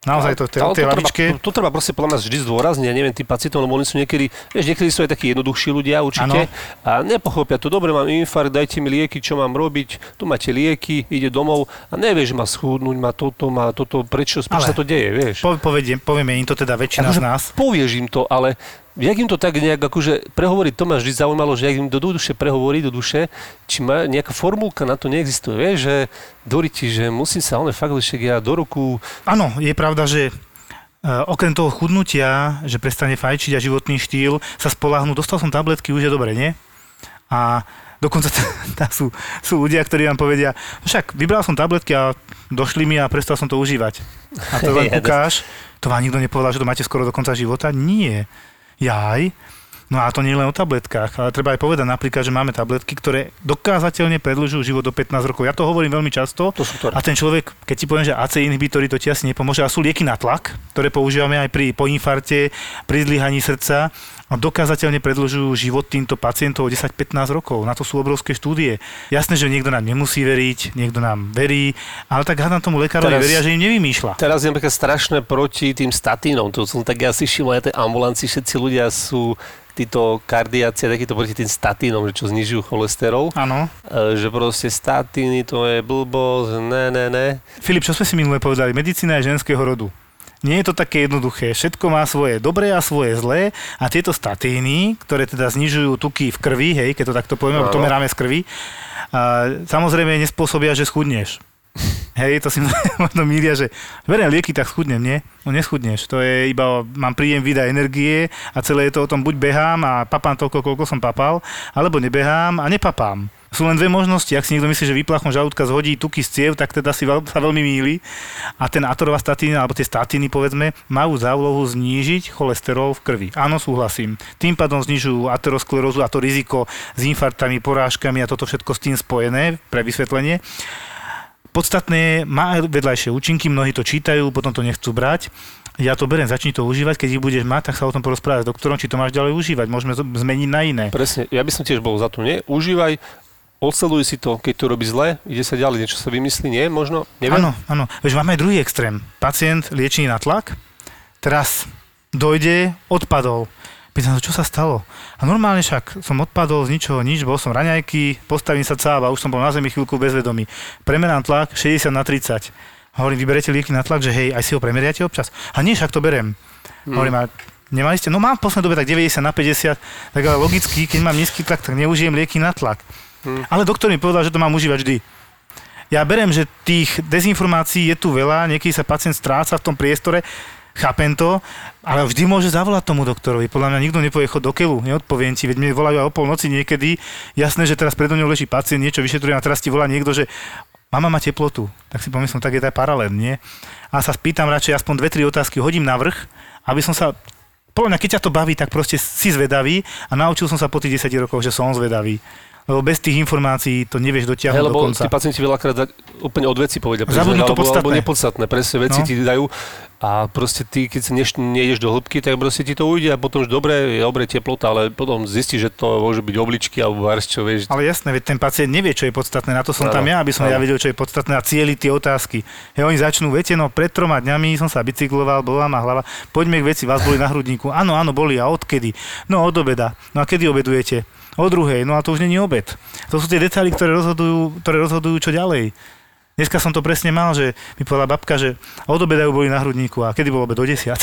Naozaj to tej, Ale tej to, to, to treba proste podľa mňa vždy zdôrazniť, ja neviem, tí pacientov, lebo oni sú niekedy, vieš, niekedy sú aj takí jednoduchší ľudia určite. A nepochopia to, dobre, mám infarkt, dajte mi lieky, čo mám robiť, tu máte lieky, ide domov a nevieš, má schudnúť, má toto, má toto, prečo, prečo Ale- sa to deje, vieš. Po, povediem, povieme im to teda väčšina Akože z nás. Povieš im to, ale jak im to tak nejak akože prehovoriť, to ma vždy zaujímalo, že jak im do duše prehovorí, do duše, či má nejaká formulka na to neexistuje, vieš, že Doriti, že musím sa, ale fakt, však ja do roku, Áno, je pravda, že e, okrem toho chudnutia, že prestane fajčiť a životný štýl, sa spolahnú, dostal som tabletky, už je dobre, nie? A dokonca t- tá sú, sú ľudia, ktorí vám povedia, "No však vybral som tabletky a došli mi a prestal som to užívať. A to len ukáž, to vám nikto nepovedal, že to máte skoro do konca života? Nie. Jaj. No a to nie len o tabletkách, ale treba aj povedať napríklad, že máme tabletky, ktoré dokázateľne predlžujú život do 15 rokov. Ja to hovorím veľmi často. to sú ktoré. A ten človek, keď ti poviem, že AC inhibitory, to ti asi nepomôže. A sú lieky na tlak, ktoré používame aj pri po infarte, pri zlyhaní srdca a dokázateľne predlžujú život týmto pacientov o 10-15 rokov. Na to sú obrovské štúdie. Jasné, že niekto nám nemusí veriť, niekto nám verí, ale tak hádam tomu lekárovi Teraz- veria, že im nevymýšľa. Teraz je napríklad strašné proti tým statínom. To som tak asi všimol, aj tej ambulancii všetci ľudia sú títo kardiaci a takýto proti tým statínom, že čo znižujú cholesterol. Áno. E, že proste statíny to je blbosť, ne, ne, ne. Filip, čo sme si minule povedali? Medicína je ženského rodu. Nie je to také jednoduché. Všetko má svoje dobré a svoje zlé a tieto statíny, ktoré teda znižujú tuky v krvi, hej, keď to takto povieme, lebo to meráme z krvi, a samozrejme nespôsobia, že schudneš. Hej, to si možno míria, že beriem lieky, tak schudnem, nie? No neschudneš, to je iba, mám príjem vida energie a celé je to o tom, buď behám a papám toľko, koľko som papal, alebo nebehám a nepapám. Sú len dve možnosti, ak si niekto myslí, že výplachom žalúdka zhodí tuky z ciev, tak teda si sa veľmi míli. A ten atorvastatín, alebo tie statíny, povedzme, majú za úlohu znížiť cholesterol v krvi. Áno, súhlasím. Tým pádom znižujú aterosklerózu a to riziko s infarktami, porážkami a toto všetko s tým spojené, pre vysvetlenie. Podstatné má aj vedľajšie účinky, mnohí to čítajú, potom to nechcú brať. Ja to berem, začni to užívať, keď ich budeš mať, tak sa o tom porozprávať s doktorom, či to máš ďalej užívať. Môžeme zmeniť na iné. Presne, ja by som tiež bol za to, nie? Užívaj, odseluj si to, keď to robí zle, ide sa ďalej, niečo sa vymyslí, nie? Možno, neviem. Áno, áno. Veď máme druhý extrém. Pacient liečený na tlak, teraz dojde, odpadol. Pýtam sa, čo sa stalo? A normálne však som odpadol z ničoho nič, bol som raňajky, postavím sa cáva, už som bol na zemi chvíľku bezvedomý. Premerám tlak 60 na 30. Hovorím, vyberete lieky na tlak, že hej, aj si ho premeriate občas? A nie, však to berem. Hmm. Hovorím, a nemali ste? No mám v poslednej dobe tak 90 na 50, tak ale logicky, keď mám nízky tlak, tak neužijem lieky na tlak. Hmm. Ale doktor mi povedal, že to mám užívať vždy. Ja berem, že tých dezinformácií je tu veľa, niekedy sa pacient stráca v tom priestore, chápem to, ale vždy môže zavolať tomu doktorovi. Podľa mňa nikto nepovie chod do keľu, neodpoviem ti, veď mi volajú aj o polnoci niekedy. Jasné, že teraz predo mňou leží pacient, niečo vyšetrujem a teraz ti volá niekto, že mama má teplotu. Tak si pomyslím, tak je to aj paralel, nie? A sa spýtam radšej aspoň dve, tri otázky, hodím na vrch, aby som sa podľa mňa, keď ťa to baví, tak proste si zvedavý a naučil som sa po tých 10 rokoch, že som zvedavý. Lebo bez tých informácií to nevieš dotiahnuť do lebo konca. tí pacienti veľakrát úplne od veci povedia. Zabudnú to alebo, podstatné. Alebo nepodstatné, presne veci No. ti dajú a proste ty, keď sa neš, nejdeš do hĺbky, tak proste ti to ujde a potom už dobre, je dobre teplota, ale potom zistíš, že to môže byť obličky alebo várs, čo vieš. Ale jasné, veď ten pacient nevie, čo je podstatné. Na to som Áno, tam ja, aby som áno. ja vedel, čo je podstatné a cieliť tie otázky. Hej, oni začnú, viete, no pred troma dňami som sa bicykloval, bola ma hlava. Poďme k veci, vás boli na hrudníku. Áno, áno, boli. A odkedy? No od obeda. No a kedy obedujete? O druhej. No a to už není obed. To sú tie detaily, ktoré rozhodujú, ktoré rozhodujú čo ďalej. Dneska som to presne mal, že mi povedala babka, že od obedajú boli na hrudníku a kedy bol obed do 10.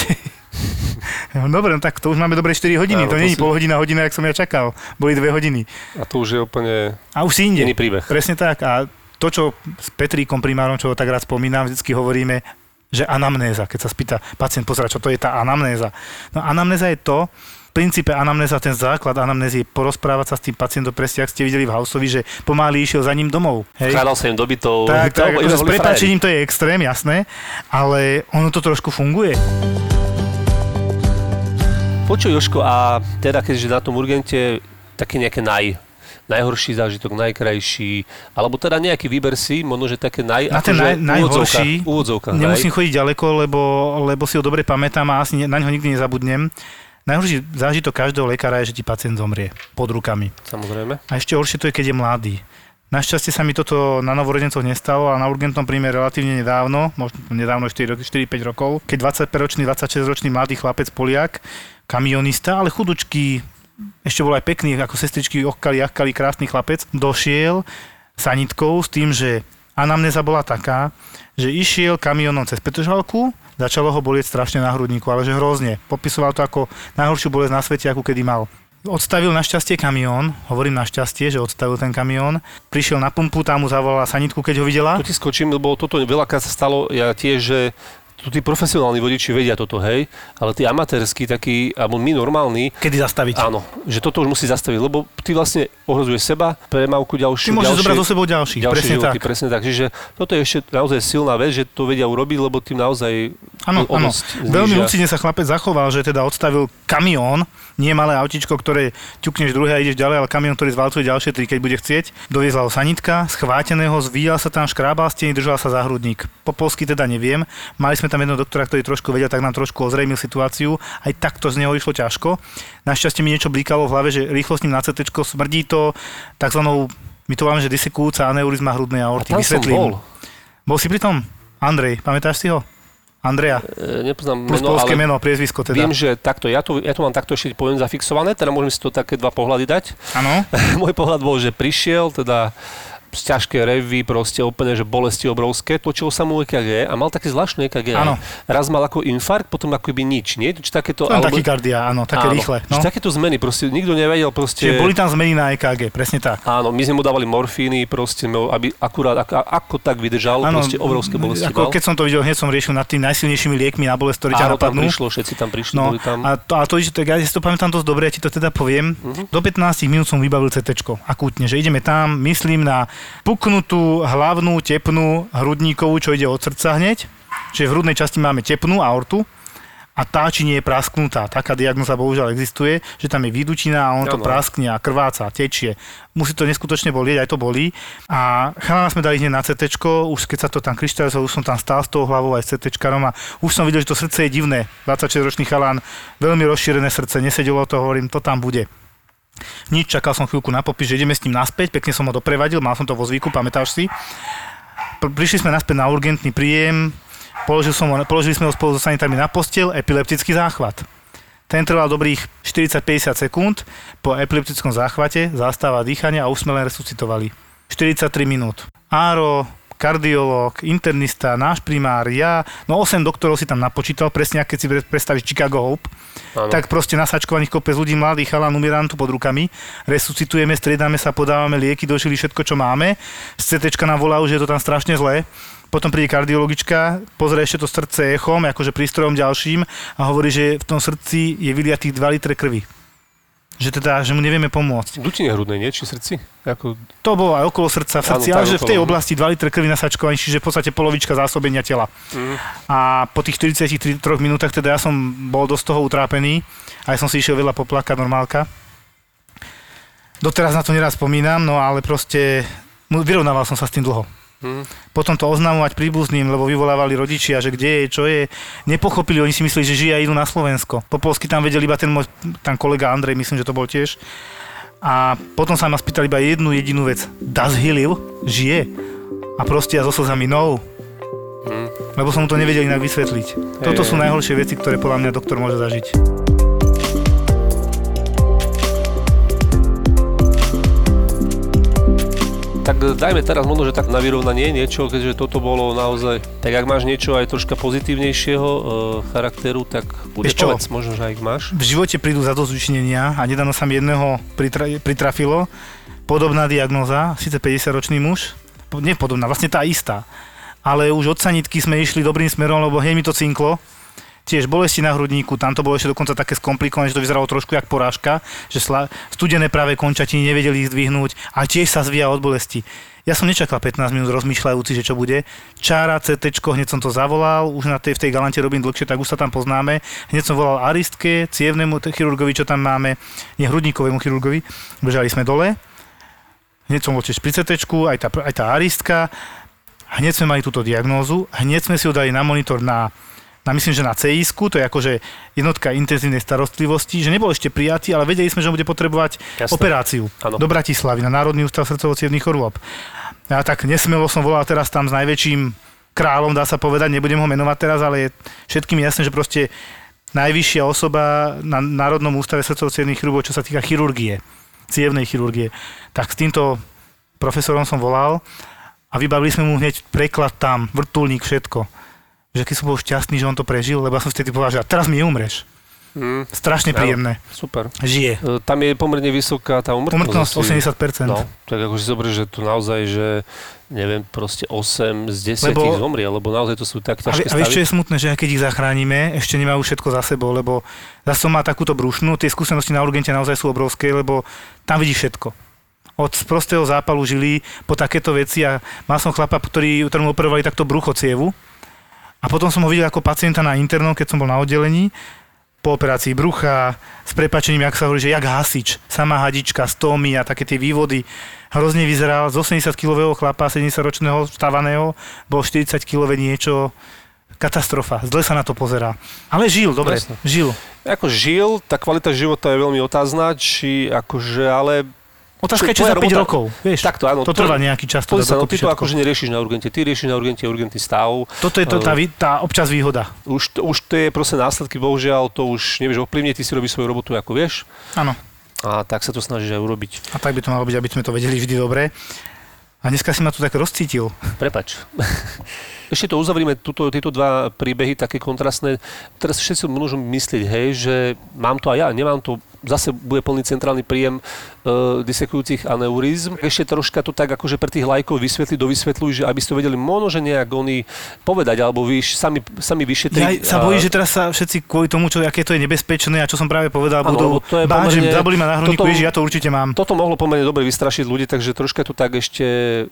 No Dobre, no tak to už máme dobre 4 hodiny, Áno, to to není si- pol hodina, hodina, jak som ja čakal. Boli 2 hodiny. A to už je úplne A už si inde. iný príbeh. Presne tak. A to, čo s Petríkom primárom, čo ho tak rád spomínam, vždycky hovoríme, že anamnéza, keď sa spýta pacient, pozera, čo to je tá anamnéza. No anamnéza je to, princípe anamnéza, ten základ anamnézy je porozprávať sa s tým pacientom, presne ak ste videli v Houseovi, že pomaly išiel za ním domov. Hej. Vkladal sa im do bytov. Tak, tak, to- akože s boli pretáčením to je extrém, jasné, ale ono to trošku funguje. Počuj, Joško, a teda keďže na tom urgente také nejaké naj, najhorší zážitok, najkrajší, alebo teda nejaký výber si, možno, že také naj... Na ten akože naj, najhorší, úvodzovka, úvodzovka, nemusím chodiť ďaleko, lebo, lebo si ho dobre pamätám a asi ne, na ňo nikdy nezabudnem. Najhorší zážitok každého lekára je, že ti pacient zomrie pod rukami. Samozrejme. A ešte horšie to je, keď je mladý. Našťastie sa mi toto na novorodencoch nestalo, ale na urgentnom príjme relatívne nedávno, možno nedávno 4-5 rokov, keď 25-ročný, 26-ročný mladý chlapec Poliak, kamionista, ale chudučký, ešte bol aj pekný, ako sestričky ochkali, achkali, krásny chlapec, došiel sanitkou s tým, že anamnéza bola taká, že išiel kamionom cez Petržalku, začalo ho bolieť strašne na hrudníku, ale že hrozne. Popisoval to ako najhoršiu bolesť na svete, ako kedy mal. Odstavil našťastie kamión, hovorím našťastie, že odstavil ten kamión, prišiel na pumpu, tam mu zavolala sanitku, keď ho videla. Tu ti skočím, lebo toto veľakrát sa stalo, ja tiež, že tu tí profesionálni vodiči vedia toto, hej, ale tí amatérsky takí, alebo my normálni, Kedy zastaviť? áno, že toto už musí zastaviť, lebo ty vlastne ohrozuješ seba, premávku Ty ďalšiu, môžeš ďalšie, zobrať so sebou ďalších, ďalšie presne životy, tak. presne tak. Čiže toto je ešte naozaj silná vec, že to vedia urobiť, lebo tým naozaj Áno, áno. Veľmi lucidne sa chlapec zachoval, že teda odstavil kamión, nie malé autičko, ktoré ťukneš druhé a ideš ďalej, ale kamión, ktorý zvalcuje ďalšie tri, keď bude chcieť. Doviezla ho sanitka, schváteného, zvíjal sa tam, škrábal steny, držal sa za hrudník. Po polsky teda neviem. Mali sme tam jedného doktora, ktorý trošku vedel, tak nám trošku ozrejmil situáciu. Aj takto z neho išlo ťažko. Našťastie mi niečo blíkalo v hlave, že rýchlo s ním na CT, smrdí to takzvanou my to voláme, že disekujúca aneurizma hrudnej A aorty. tam som Vysvetlím. bol. Bol si pri tom? Andrej, pamätáš si ho? Andreja. E, nepoznám Plus meno, ale meno, priezvisko teda. viem, že takto, ja to, ja to mám takto ešte poviem zafixované, teda môžeme si to také dva pohľady dať. Áno. Môj pohľad bol, že prišiel, teda ťažké revy, proste úplne, že bolesti obrovské, točilo sa mu EKG a mal také zvláštne EKG. Áno. Raz mal ako infarkt, potom ako by nič, nie? Či takéto, To je takykardia, áno, také áno, rýchle. No. takéto zmeny, proste nikto nevedel, proste... Čiže boli tam zmeny na EKG, presne tak. Áno, my sme mu dávali morfíny, proste, no, aby akurát, ako, ako tak vydržal, proste obrovské bolesti ako mal. keď som to videl, hneď som riešil nad tým najsilnejšími liekmi na bolesť, ktoré ťa Áno, napadnú. prišlo, všetci tam prišli, No, boli tam. a to, a to, že ja si to pamätám dosť dobre, ja ti to teda poviem. Mhm. Do 15 minút som vybavil CT, akútne, že ideme tam, myslím na puknutú hlavnú tepnú hrudníkovú, čo ide od srdca hneď. Čiže v hrudnej časti máme tepnú aortu a tá či nie je prasknutá. Taká diagnoza bohužiaľ existuje, že tam je výdučina a on to Áno. praskne a krváca, tečie. Musí to neskutočne bolieť, aj to bolí. A chalana sme dali hneď na CT, už keď sa to tam kryštalizovalo, už som tam stál s tou hlavou aj s CT a už som videl, že to srdce je divné. 26-ročný chalán, veľmi rozšírené srdce, nesedelo to, hovorím, to tam bude. Nič, čakal som chvíľku na popis, že ideme s ním naspäť, pekne som ho doprevadil, mal som to vo zvyku, pamätáš si. Pr- Prišli sme naspäť na urgentný príjem, položil som ho, položili sme ho spolu so sanitármi na postel, epileptický záchvat. Ten trval dobrých 40-50 sekúnd, po epileptickom záchvate zastáva dýchanie a už sme len resuscitovali. 43 minút. Áro, kardiológ, internista, náš primár, ja, no 8 doktorov si tam napočítal, presne keď si pre- predstavíš Chicago Hope, Áno. tak proste nasačkovaných kopec ľudí, mladých chalán, umieram tu pod rukami, resuscitujeme, striedame sa, podávame lieky, došili všetko, čo máme, z CT nám volá, že je to tam strašne zlé, potom príde kardiologička, pozrie ešte to srdce echom, akože prístrojom ďalším a hovorí, že v tom srdci je vyliatých 2 litre krvi. Že teda, že mu nevieme pomôcť. Dutine hrudnej, nie? Či srdci? Ako, To bolo aj okolo srdca v srdci, ale že v tej okolo. oblasti 2 litre krvi nasačkovaní, čiže v podstate polovička zásobenia tela. mm, A po tých 43 minútach teda ja som bol dosť toho utrápený, aj som si išiel veľa poplakať, normálka. Doteraz na to neraz spomínam, no ale proste no, vyrovnával som sa s tým dlho. Potom to oznamovať príbuzným, lebo vyvolávali rodičia, že kde je, čo je. Nepochopili, oni si mysleli, že žije a idú na Slovensko. Po polsky tam vedel iba ten môj tam kolega Andrej, myslím, že to bol tiež. A potom sa ma spýtali iba jednu jedinú vec. Does he live? Žije? A proste ja so slzami no. mm. Lebo som mu to nevedel inak vysvetliť. Toto sú najhoršie veci, ktoré podľa mňa doktor môže zažiť. Tak dajme teraz možno, že tak na vyrovnanie niečo, keďže toto bolo naozaj... Tak ak máš niečo aj troška pozitívnejšieho e, charakteru, tak bude Vieš povedz, možno, že aj máš. V živote prídu za dozvučnenia a nedávno sa mi jedného pritra- pritrafilo. Podobná diagnoza, síce 50-ročný muž, po- nie podobná, vlastne tá istá. ale už od sanitky sme išli dobrým smerom, lebo hneď mi to cinklo. Tiež bolesti na hrudníku, tam to bolo ešte dokonca také skomplikované, že to vyzeralo trošku jak porážka, že sla, studené práve končatiny nevedeli ich zdvihnúť a tiež sa zvíja od bolesti. Ja som nečakal 15 minút rozmýšľajúci, že čo bude. Čára, CT, hneď som to zavolal, už na tej, v tej galante robím dlhšie, tak už sa tam poznáme. Hneď som volal aristke, cievnemu chirurgovi, čo tam máme, nie hrudníkovému chirurgovi. Bežali sme dole. Hneď som bol tiež pri CT, aj aj tá aristka. Hneď sme mali túto diagnózu, hneď sme si ju dali na monitor na na myslím, že na cis to je akože jednotka intenzívnej starostlivosti, že nebol ešte prijatý, ale vedeli sme, že on bude potrebovať Jasné. operáciu Áno. do Bratislavy na Národný ústav srdcovo chorôb. Ja tak nesmelo som volal teraz tam s najväčším kráľom, dá sa povedať, nebudem ho menovať teraz, ale je všetkým jasné, že proste najvyššia osoba na Národnom ústave srdcovo chorôb, čo sa týka chirurgie, cievnej chirurgie. Tak s týmto profesorom som volal a vybavili sme mu hneď preklad tam, vrtulník, všetko že keď som bol šťastný, že on to prežil, lebo ja som vtedy povedal, že teraz mi neumreš. Mm. Strašne príjemné. Super. Žije. E, Tam je pomerne vysoká tá umrtnosť. Umrtnosť asi. 80%. No, tak ako si zober, že tu naozaj, že neviem, proste 8 z 10 Lebo- zomrie, lebo naozaj to sú tak A, ťažké vie- a vieš, čo stavy. je smutné, že aj keď ich zachránime, ešte nemajú všetko za sebou, lebo zase má takúto brušnú, tie skúsenosti na urgente naozaj sú obrovské, lebo tam vidíš všetko. Od prostého zápalu žily po takéto veci a mal som chlapa, ktorý, ktorému operovali takto brucho cievu a potom som ho videl ako pacienta na internom, keď som bol na oddelení, po operácii brucha, s prepačením, jak sa hovorí, že jak hasič, sama hadička, stómy a také tie vývody. Hrozne vyzeral, z 80-kilového chlapa, 70-ročného stavaného, bol 40-kilové niečo, katastrofa, zle sa na to pozerá. Ale žil, dobre, Jasne. žil. Ako žil, tá kvalita života je veľmi otázna, či akože, ale Otázka je, či za 5 robota- rokov, vieš, takto áno. to trvá nejaký čas. to sa, no ty to akože neriešiš na urgente, ty riešiš na urgente urgentný stav. Toto je to tá, tá občas výhoda. Už, to- už to je proste následky, bohužiaľ, to už nevieš ovplyvniť, ty si robíš svoju robotu ako vieš Áno. a tak sa to snažíš aj urobiť. A tak by to malo byť, aby sme to vedeli vždy dobre. A dneska si ma tu tak rozcítil. Prepač. Ešte to uzavrieme, tuto, tieto dva príbehy také kontrastné. Teraz všetci môžu myslieť, hej, že mám to aj ja, nemám to, zase bude plný centrálny príjem uh, disekujúcich aneurizm. Ešte troška to tak akože pre tých lajkov vysvetli, dovysvetľujú, že aby ste vedeli možno, že nejak oni povedať, alebo vy sami, sami vyšetriť. Ja sa bojí, že teraz sa všetci kvôli tomu, čo, aké to je nebezpečné a čo som práve povedal, Áno, budú to je že pomerne- zaboli ma na hrudníku, toto- ježi, ja to určite mám. Toto mohlo pomerne dobre vystrašiť ľudí, takže troška to tak ešte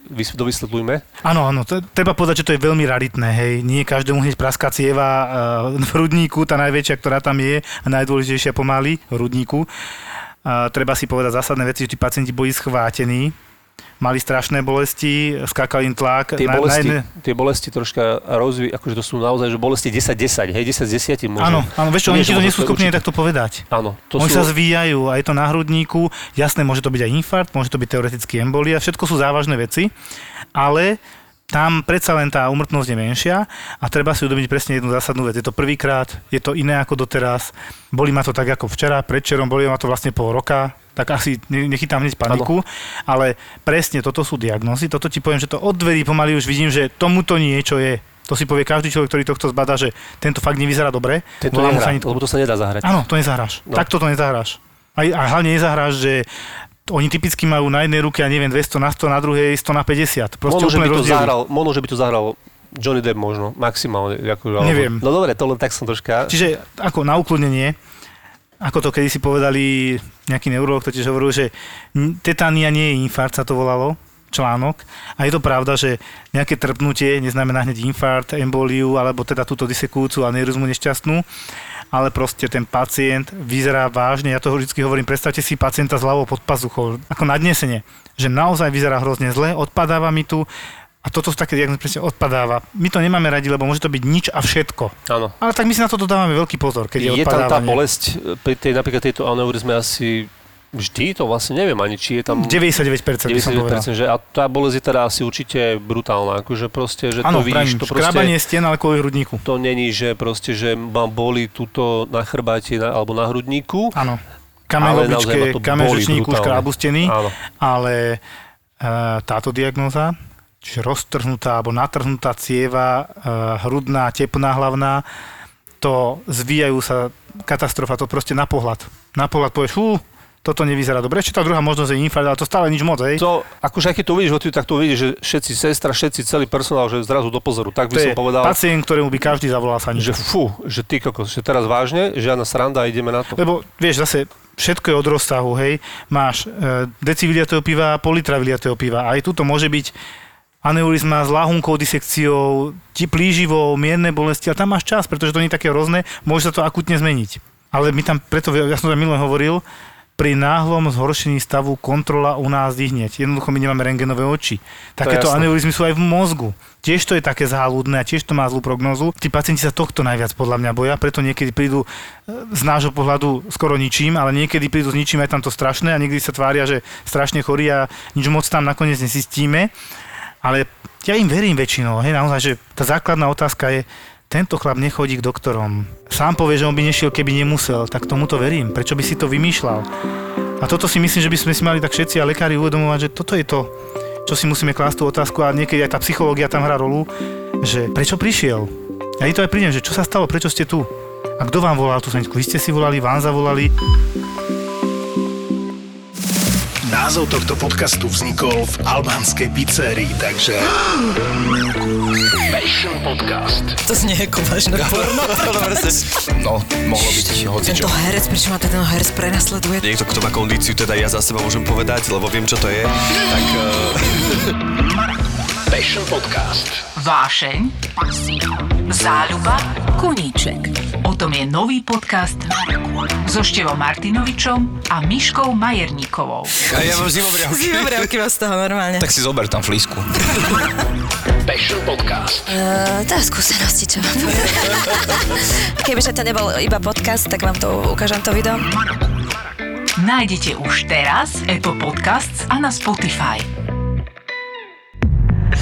vys- dovysvetľujme. Áno, áno, to, treba povedať, že to je veľmi raritné, hej. Nie každému hneď praská cieva uh, v hrudníku, tá najväčšia, ktorá tam je a najdôležitejšia pomaly v hrudníku. Uh, treba si povedať zásadné veci, že tí pacienti boli schvátení, mali strašné bolesti, skákal im tlak. Tie na- na bolesti, jedné- tie bolesti troška rozví, akože to sú naozaj, že bolesti 10-10, hej, 10 z 10 možno. Áno, áno, vieš čo, oni ti to nie sú schopní takto povedať. Áno, to Oni sú... sa zvíjajú a je to na hrudníku. Jasné, môže to byť aj infarkt, môže to byť teoreticky embolia, všetko sú závažné veci, ale tam predsa len tá umrtnosť je menšia a treba si uvedomiť presne jednu zásadnú vec. Je to prvýkrát, je to iné ako doteraz. Boli ma to tak ako včera, predčerom, boli ma to vlastne pol roka, tak asi ne- nechytám hneď paniku, ale presne toto sú diagnózy. Toto ti poviem, že to od dverí pomaly už vidím, že tomuto niečo je. To si povie každý človek, ktorý tohto zbada, že tento fakt nevyzerá dobre. Mu nehrá, sanitku. lebo to sa nedá zahrať. Áno, to nezahráš. No. Takto to nezahráš. A, a hlavne nezahráš, že oni typicky majú na jednej ruke, ja neviem, 200 na 100, na druhej 100 na 50. Proste Možno, že by to rozdiely. zahral, možno, že by to zahral Johnny Depp možno, maximálne. Ako, Neviem. No dobre, to len tak som troška... Čiže ako na ukludnenie, ako to kedy si povedali nejaký neurolog, totiž hovoril, že tetania nie je infarkt, sa to volalo, článok. A je to pravda, že nejaké trpnutie neznamená hneď infarkt, emboliu, alebo teda túto disekujúcu aneurizmu nešťastnú, ale proste ten pacient vyzerá vážne. Ja to vždy hovorím, predstavte si pacienta s hlavou pod pazuchou, ako nadnesenie, že naozaj vyzerá hrozne zle, odpadáva mi tu a toto sú také diagnózy, presne odpadáva. My to nemáme radi, lebo môže to byť nič a všetko. Áno. Ale tak my si na to dodávame veľký pozor, keď je, Je tam tá bolesť pri tej, napríklad tejto aneurizme asi vždy, to vlastne neviem ani, či je tam 99% by som povedal. 99%, že a tá bolesť je teda asi určite brutálna, akože proste, že Áno, to vidíš, to proste, škrábanie stien, kvôli hrudníku. to není, že proste, že ma boli tuto na chrbáte na, alebo na hrudníku, Áno. Boli žlčníku, brutálne. škrábu steny, áno, ale e, táto diagnóza, čiže roztrhnutá alebo natrhnutá cieva, e, hrudná, tepná hlavná, to zvíjajú sa katastrofa, to proste na pohľad. Na pohľad povieš, fú, toto nevyzerá dobre. Ešte tá druhá možnosť je infarkt, ale to stále nič moc, hej. To, akože aj keď to uvidíš, vo tak to uvidíš, že všetci sestra, všetci, celý personál, že zrazu do pozoru. Tak by to som povedal, pacient, ktorému by každý zavolal sa že fú, že ty kokos, že teraz vážne, žiadna sranda a ideme na to. Lebo vieš, zase všetko je od rozsahu, hej. Máš e, deci vyliatého piva, pol litra vyliatého piva. Aj tu to môže byť aneurizma s lahunkou, disekciou, ti plíživou, mierne bolesti, ale tam máš čas, pretože to nie je také rôzne, môže sa to akutne zmeniť. Ale my tam preto, ja som to minule hovoril, pri náhlom zhoršení stavu kontrola u nás hneď. Jednoducho my nemáme rengenové oči. Takéto aneurizmy sú aj v mozgu. Tiež to je také záľudné a tiež to má zlú prognozu. Tí pacienti sa tohto najviac podľa mňa boja, preto niekedy prídu e, z nášho pohľadu skoro ničím, ale niekedy prídu s ničím aj tam to strašné a niekedy sa tvária, že strašne chorí a nič moc tam nakoniec nesistíme. Ale ja im verím väčšinou, hej, naozaj, že tá základná otázka je, tento chlap nechodí k doktorom. Sám povie, že on by nešiel, keby nemusel, tak tomu to verím. Prečo by si to vymýšľal? A toto si myslím, že by sme si mali tak všetci a lekári uvedomovať, že toto je to, čo si musíme klásť tú otázku a niekedy aj tá psychológia tam hrá rolu, že prečo prišiel? Ja to aj prídem, že čo sa stalo, prečo ste tu? A kto vám volal tú sanitku? Vy ste si volali, vám zavolali? Názov tohto podcastu vznikol v albánskej pizzerii, takže... Passion Podcast. To znie ako vážne porno. No, mohlo byť hocičo. Tento herec, prečo ma ten herec prenasleduje? Niekto, kto má kondíciu, teda ja za seba môžem povedať, lebo viem, čo to je. Tak uh, Passion Podcast. Vášeň, záľuba, koníček. O tom je nový podcast so Števom Martinovičom a Miškou Majerníkovou. a ja mám zimobriavky. Zimobriavky vás z toho normálne. Tak si zober tam flísku. Passion Podcast. Uh, to je skúsenosti, čo poviem. Kebyže to nebol iba podcast, tak vám to ukážem to video. Nájdete už teraz Apple Podcasts a na Spotify.